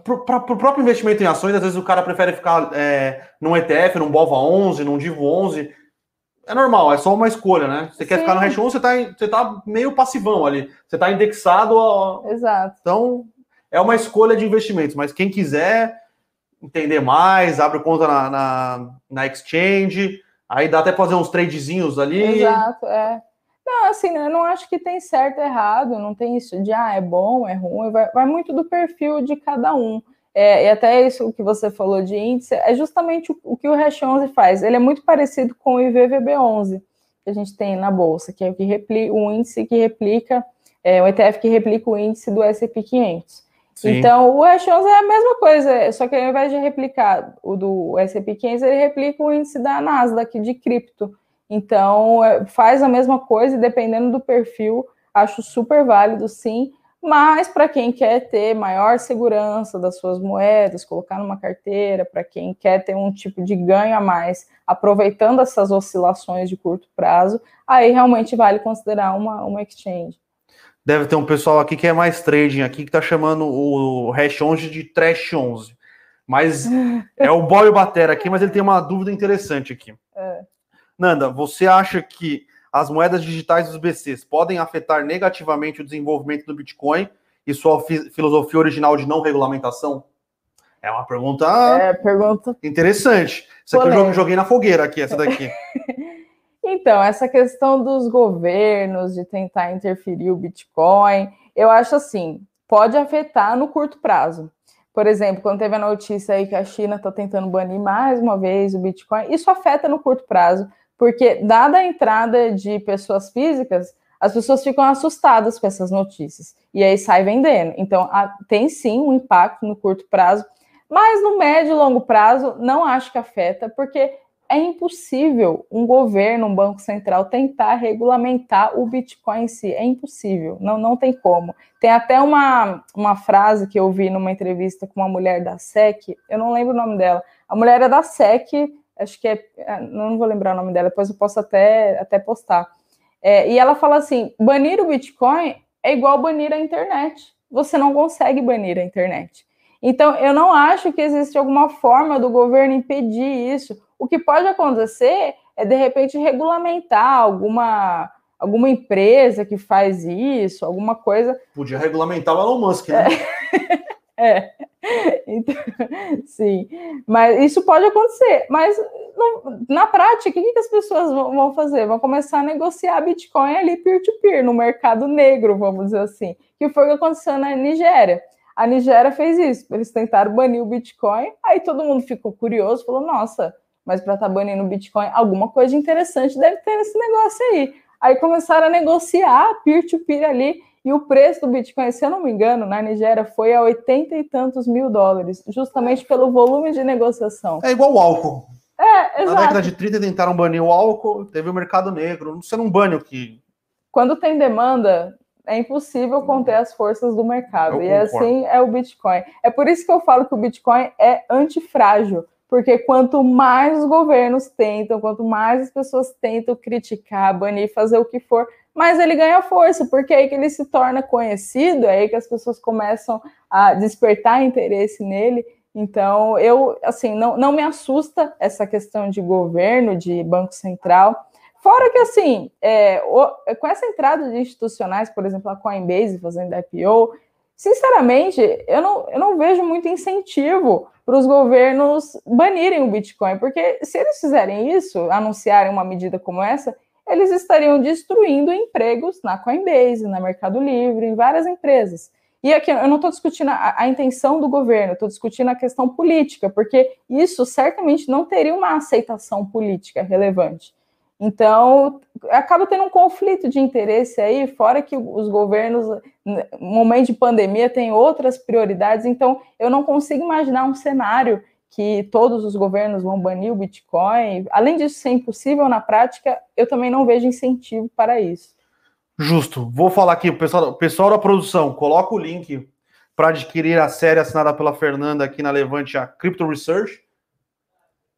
Para o próprio investimento em ações, às vezes o cara prefere ficar é, num ETF, num BOVA 11, num Divo 11. É normal, é só uma escolha, né? Você Sim. quer ficar no Hash 11, você está você tá meio passivão ali. Você está indexado. A... Exato. Então, é uma escolha de investimentos. Mas quem quiser entender mais, abre conta na, na, na Exchange Aí dá até fazer uns tradezinhos ali. Exato, é. Não, assim, eu não acho que tem certo e errado, não tem isso de, ah, é bom, é ruim, vai, vai muito do perfil de cada um. É, e até isso que você falou de índice, é justamente o, o que o Hash 11 faz. Ele é muito parecido com o IVVB11, que a gente tem na bolsa, que é o que replica, o índice que replica, é, o ETF que replica o índice do S&P 500. Sim. Então, o Hash 11 é a mesma coisa, só que ao invés de replicar o do S&P 500, ele replica o índice da Nasdaq de cripto. Então, é, faz a mesma coisa e dependendo do perfil, acho super válido sim, mas para quem quer ter maior segurança das suas moedas, colocar numa carteira, para quem quer ter um tipo de ganho a mais, aproveitando essas oscilações de curto prazo, aí realmente vale considerar uma, uma exchange. Deve ter um pessoal aqui que é mais trading aqui que tá chamando o Hash 11 de Trash 11. Mas é o Boy Batera aqui, mas ele tem uma dúvida interessante aqui. É. Nanda, você acha que as moedas digitais dos BCs podem afetar negativamente o desenvolvimento do Bitcoin e sua fi filosofia original de não regulamentação? É uma pergunta, é, pergunta... interessante. Isso aqui eu joguei na fogueira aqui, essa daqui. Então, essa questão dos governos de tentar interferir o Bitcoin, eu acho assim, pode afetar no curto prazo. Por exemplo, quando teve a notícia aí que a China está tentando banir mais uma vez o Bitcoin, isso afeta no curto prazo, porque dada a entrada de pessoas físicas, as pessoas ficam assustadas com essas notícias e aí sai vendendo. Então, tem sim um impacto no curto prazo, mas no médio e longo prazo não acho que afeta, porque é impossível um governo, um banco central tentar regulamentar o Bitcoin em si. É impossível, não, não tem como. Tem até uma, uma frase que eu vi numa entrevista com uma mulher da SEC, eu não lembro o nome dela. A mulher é da SEC, acho que é, é não vou lembrar o nome dela, depois eu posso até, até postar. É, e ela fala assim: banir o Bitcoin é igual banir a internet. Você não consegue banir a internet. Então, eu não acho que existe alguma forma do governo impedir isso o que pode acontecer é, de repente, regulamentar alguma, alguma empresa que faz isso, alguma coisa. Podia regulamentar o Elon Musk, né? É. é. Então, sim, mas isso pode acontecer. Mas na prática, o que, que as pessoas vão fazer? Vão começar a negociar Bitcoin ali peer-to-peer, -peer, no mercado negro, vamos dizer assim, que foi o que aconteceu na Nigéria. A Nigéria fez isso, eles tentaram banir o Bitcoin, aí todo mundo ficou curioso, falou: nossa, mas para estar tá banindo o Bitcoin, alguma coisa interessante deve ter nesse negócio aí. Aí começaram a negociar peer-to-peer -peer ali, e o preço do Bitcoin, se eu não me engano, na Nigéria foi a 80 e tantos mil dólares, justamente pelo volume de negociação. É igual o álcool. É, exato. Na década de 30 tentaram banir o álcool, teve o mercado negro. Você não bane o que. Quando tem demanda, é impossível conter as forças do mercado. e assim é o Bitcoin. É por isso que eu falo que o Bitcoin é antifrágil porque quanto mais os governos tentam, quanto mais as pessoas tentam criticar, banir, fazer o que for, mais ele ganha força, porque é aí que ele se torna conhecido, é aí que as pessoas começam a despertar interesse nele. Então, eu, assim, não, não me assusta essa questão de governo, de Banco Central, Fora que, assim, é, o, com essa entrada de institucionais, por exemplo, a Coinbase fazendo IPO, sinceramente, eu não, eu não vejo muito incentivo para os governos banirem o Bitcoin, porque se eles fizerem isso, anunciarem uma medida como essa, eles estariam destruindo empregos na Coinbase, na Mercado Livre, em várias empresas. E aqui eu não estou discutindo a, a, intenção do governo, estou discutindo a questão política, porque isso certamente não teria uma aceitação política relevante. Então, acaba tendo um conflito de interesse aí, fora que os governos, no momento de pandemia, têm outras prioridades. Então, eu não consigo imaginar um cenário que todos os governos vão banir o Bitcoin. Além disso ser impossível na prática, eu também não vejo incentivo para isso. Justo. Vou falar aqui, pessoal, pessoal da produção, coloca o link para adquirir a série assinada pela Fernanda aqui na Levante, a Crypto Research.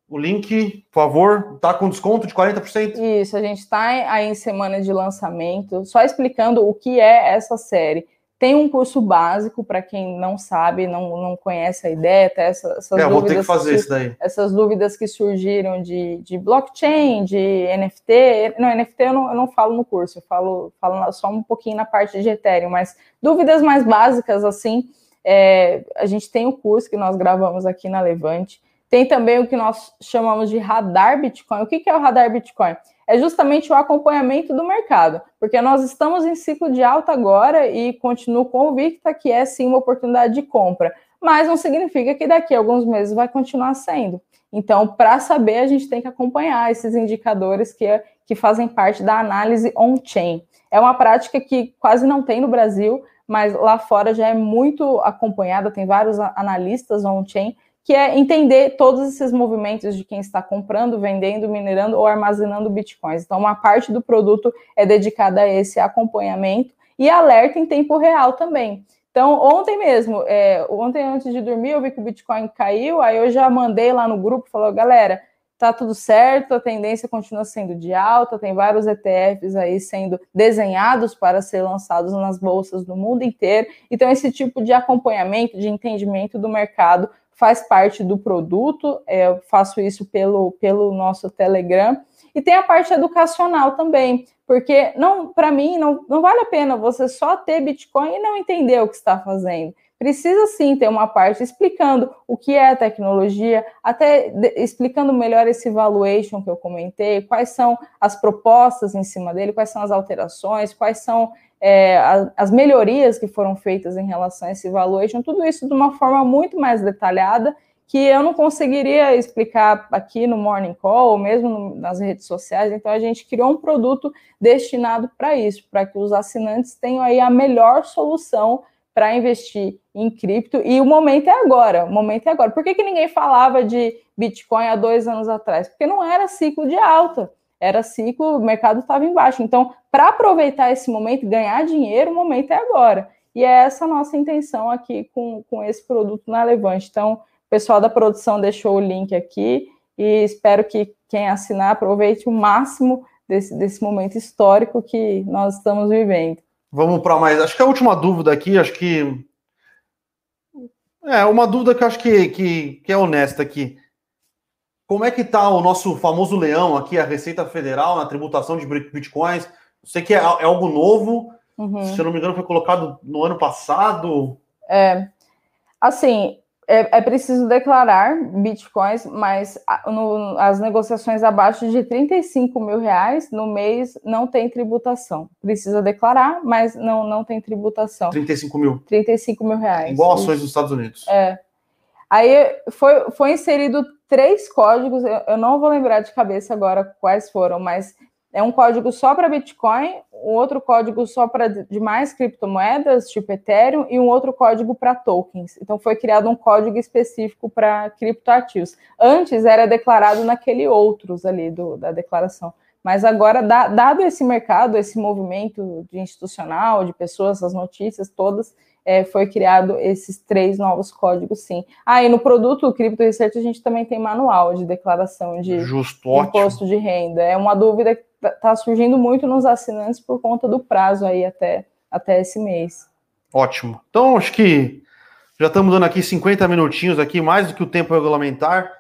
O link, por favor, tá com desconto de 40%? Isso, a gente está aí em semana de lançamento, só explicando o que é essa série. Tem um curso básico para quem não sabe, não, não conhece a ideia, até essa, essas é, dúvidas. Vou ter que fazer que. Essas dúvidas que surgiram de, de blockchain, de NFT. Não, NFT eu não, eu não falo no curso, eu falo, falo só um pouquinho na parte de Ethereum, mas dúvidas mais básicas, assim, é, a gente tem o curso que nós gravamos aqui na Levante. Tem também o que nós chamamos de radar Bitcoin. O que, é o radar Bitcoin? é justamente o acompanhamento do mercado, porque nós estamos em ciclo de alta agora e continuo convicta que é sim uma oportunidade de compra, mas não significa que daqui a alguns meses vai continuar sendo. Então, para saber, a gente tem que acompanhar esses indicadores que, que fazem parte da análise on-chain. É uma prática que quase não tem no Brasil, mas lá fora já é muito acompanhada, tem vários analistas on-chain que é entender todos esses movimentos de quem está comprando, vendendo, minerando ou armazenando bitcoins. Então, uma parte do produto é dedicada a esse acompanhamento e alerta em tempo real também. Então, ontem mesmo, é, ontem antes de dormir, eu vi que o Bitcoin caiu, aí eu já mandei lá no grupo, falou, galera, tá tudo certo, a tendência continua sendo de alta, tem vários ETFs aí sendo desenhados para ser lançados nas bolsas do mundo inteiro. Então, esse tipo de acompanhamento, de entendimento do mercado faz parte do produto, é, eu faço isso pelo, pelo nosso Telegram, e tem a parte educacional também, porque não, para mim, não, não vale a pena você só ter Bitcoin e não entender o que está fazendo. Precisa sim ter uma parte explicando o que é a tecnologia, até explicando melhor esse valuation que eu comentei, quais são as propostas em cima dele, quais são as alterações, quais são é, as melhorias que foram feitas em relação a esse valuation, tudo isso de uma forma muito mais detalhada que eu não conseguiria explicar aqui no Morning Call ou mesmo nas redes sociais. Então a gente criou um produto destinado para isso, para que os assinantes tenham aí a melhor solução para investir em cripto. E o momento é agora. O momento é agora. Por que, que ninguém falava de Bitcoin há dois anos atrás? Porque não era ciclo de alta era ciclo, o mercado estava embaixo. Então, para aproveitar esse momento, ganhar dinheiro, o momento é agora. E é essa a nossa intenção aqui com, com esse produto na Levante. Então, o pessoal da produção deixou o link aqui e espero que quem assinar aproveite o máximo desse, desse momento histórico que nós estamos vivendo. Vamos para mais. Acho que a última dúvida aqui, acho que. É, uma dúvida que eu acho que, que, que é honesta aqui. Como é que está o nosso famoso leão aqui, a Receita Federal, na tributação de bitcoins? Sei que é, é algo novo, uhum. se eu não me engano, foi colocado no ano passado. É, assim, é, é preciso declarar bitcoins, mas no, as negociações abaixo de 35 mil reais no mês não tem tributação. Precisa declarar, mas não, não tem tributação. 35 mil? 35 mil reais. Igual ações dos Estados Unidos. É. Aí foi, foi inserido três códigos, eu não vou lembrar de cabeça agora quais foram, mas é um código só para Bitcoin, um outro código só para demais criptomoedas, tipo Ethereum, e um outro código para tokens. Então foi criado um código específico para criptoativos. Antes era declarado naquele outros ali do, da declaração. Mas agora, dado esse mercado, esse movimento de institucional, de pessoas, as notícias todas, é, foi criado esses três novos códigos, sim. Ah, e no produto Crypto Research a gente também tem manual de declaração de Justo, imposto ótimo. de renda. É uma dúvida que está tá surgindo muito nos assinantes por conta do prazo aí até, até esse mês. Ótimo. Então, acho que já estamos dando aqui 50 minutinhos aqui, mais do que o tempo regulamentar.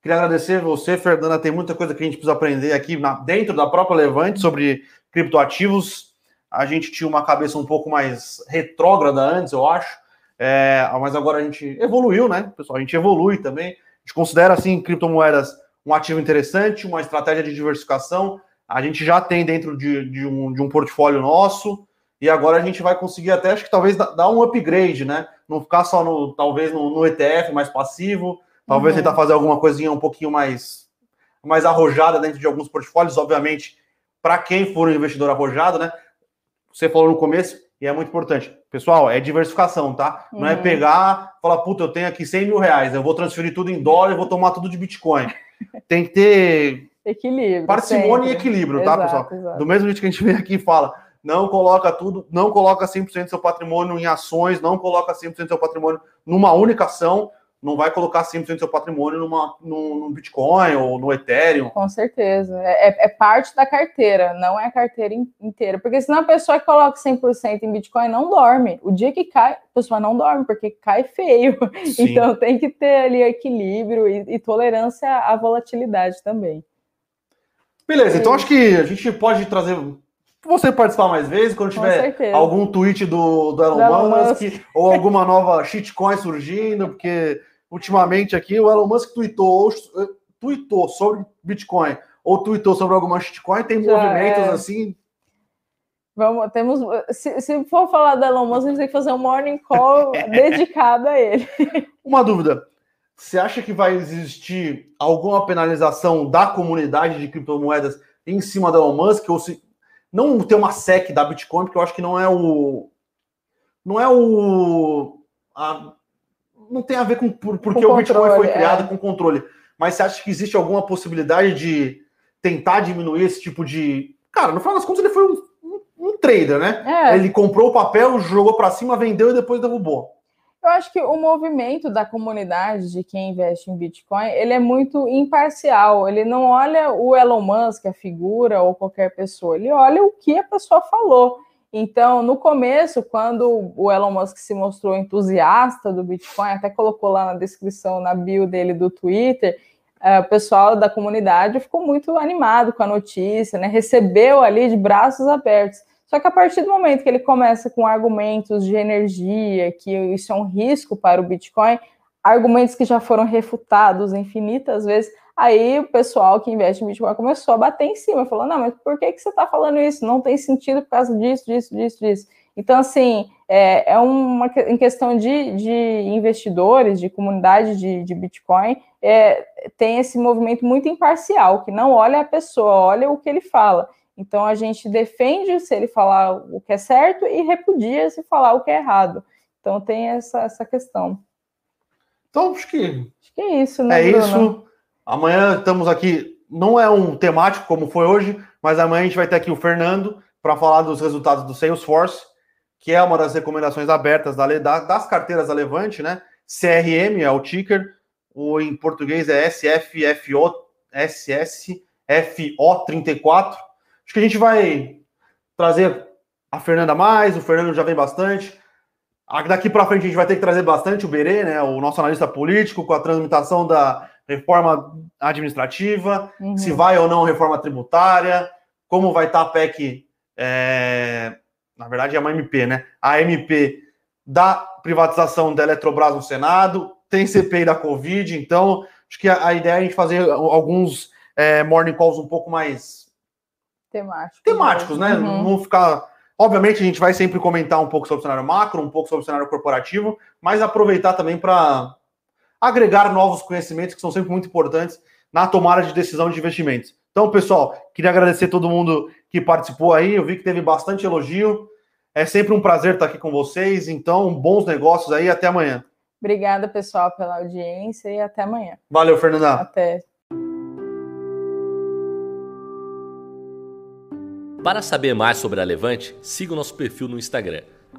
Queria agradecer você, Fernanda. Tem muita coisa que a gente precisa aprender aqui na, dentro da própria Levante sobre criptoativos. A gente tinha uma cabeça um pouco mais retrógrada antes, eu acho. É, mas agora a gente evoluiu, né, pessoal? A gente evolui também. A gente considera, assim, criptomoedas um ativo interessante, uma estratégia de diversificação. A gente já tem dentro de, de, um, de um portfólio nosso. E agora a gente vai conseguir até, acho que talvez, dar um upgrade, né? Não ficar só no, talvez, no, no ETF mais passivo, talvez uhum. tentar fazer alguma coisinha um pouquinho mais, mais arrojada dentro de alguns portfólios, obviamente, para quem for um investidor arrojado, né? Você falou no começo, e é muito importante. Pessoal, é diversificação, tá? Não é uhum. é pegar, falar, puta, eu tenho aqui 100 mil reais, eu vou transferir tudo em dólar, e vou tomar tudo de Bitcoin. Tem que ter equilíbrio. Parcimônia sempre. e equilíbrio, tá, pessoal? Exato. Do mesmo jeito que a gente vem aqui e fala, não coloca tudo, não coloca 100% do seu patrimônio em ações, não coloca 100% do seu patrimônio numa única ação, não vai colocar 100% do seu patrimônio numa, no, no, Bitcoin ou no Ethereum. Com certeza. É, é, é, parte da carteira, não é a carteira inteira. Porque senão a pessoa que coloca 100% em Bitcoin não dorme. O dia que cai, a pessoa não dorme, porque cai feio. Sim. Então tem que ter ali equilíbrio e, e tolerância à volatilidade também. Beleza, então acho que a gente pode trazer você participar mais vezes, quando tiver algum tweet do, do Elon, Elon Musk, Musk, ou alguma nova shitcoin surgindo, porque ultimamente aqui o Elon Musk tweetou, tweetou sobre Bitcoin ou tweetou sobre alguma shitcoin, tem Já movimentos é. assim. Vamos, temos, se, se for falar do Elon Musk, a gente tem que fazer um morning call dedicado a ele. Uma dúvida. Você acha que vai existir alguma penalização da comunidade de criptomoedas em cima do Elon Musk? Ou se não ter uma SEC da Bitcoin, porque eu acho que não é o. Não é o. A, não tem a ver com por, porque com o Bitcoin foi criado é. com controle. Mas você acha que existe alguma possibilidade de tentar diminuir esse tipo de. Cara, no final das contas, ele foi um, um, um trader, né? É. Ele comprou o papel, jogou para cima, vendeu e depois derrubou. Eu acho que o movimento da comunidade de quem investe em Bitcoin, ele é muito imparcial. Ele não olha o Elon Musk, a figura ou qualquer pessoa. Ele olha o que a pessoa falou. Então, no começo, quando o Elon Musk se mostrou entusiasta do Bitcoin, até colocou lá na descrição, na bio dele do Twitter, uh, o pessoal da comunidade ficou muito animado com a notícia, né? Recebeu ali de braços abertos. Só que a partir do momento que ele começa com argumentos de energia, que isso é um risco para o Bitcoin, argumentos que já foram refutados infinitas vezes, aí o pessoal que investe em Bitcoin começou a bater em cima, falou, não, mas por que, que você está falando isso? Não tem sentido por causa disso, disso, disso, disso. Então, assim, é, é uma em questão de, de investidores, de comunidade de, de Bitcoin, é, tem esse movimento muito imparcial, que não olha a pessoa, olha o que ele fala. Então a gente defende se ele falar o que é certo e repudia se falar o que é errado. Então tem essa, essa questão. Então acho que acho que é isso, né? É Bruno? isso. Amanhã estamos aqui. Não é um temático como foi hoje, mas amanhã a gente vai ter aqui o Fernando para falar dos resultados do Salesforce, que é uma das recomendações abertas da, das carteiras da Levante, né? CRM é o ticker, o em português é SFFO SSFO34 Acho que a gente vai trazer a Fernanda mais, o Fernando já vem bastante. Daqui para frente a gente vai ter que trazer bastante o Berê, né, o nosso analista político, com a transmutação da reforma administrativa, uhum. se vai ou não reforma tributária, como vai estar tá a PEC, é... na verdade é uma MP, né? A MP da privatização da Eletrobras no Senado, tem CPI da Covid, então acho que a, a ideia é a gente fazer alguns é, morning calls um pouco mais Temáticos. Temáticos, né? Uhum. Não ficar. Obviamente, a gente vai sempre comentar um pouco sobre o cenário macro, um pouco sobre o cenário corporativo, mas aproveitar também para agregar novos conhecimentos que são sempre muito importantes na tomada de decisão de investimentos. Então, pessoal, queria agradecer todo mundo que participou aí. Eu vi que teve bastante elogio. É sempre um prazer estar aqui com vocês. Então, bons negócios aí. Até amanhã. Obrigada, pessoal, pela audiência e até amanhã. Valeu, Fernanda. Até. Para saber mais sobre a Levante, siga o nosso perfil no Instagram,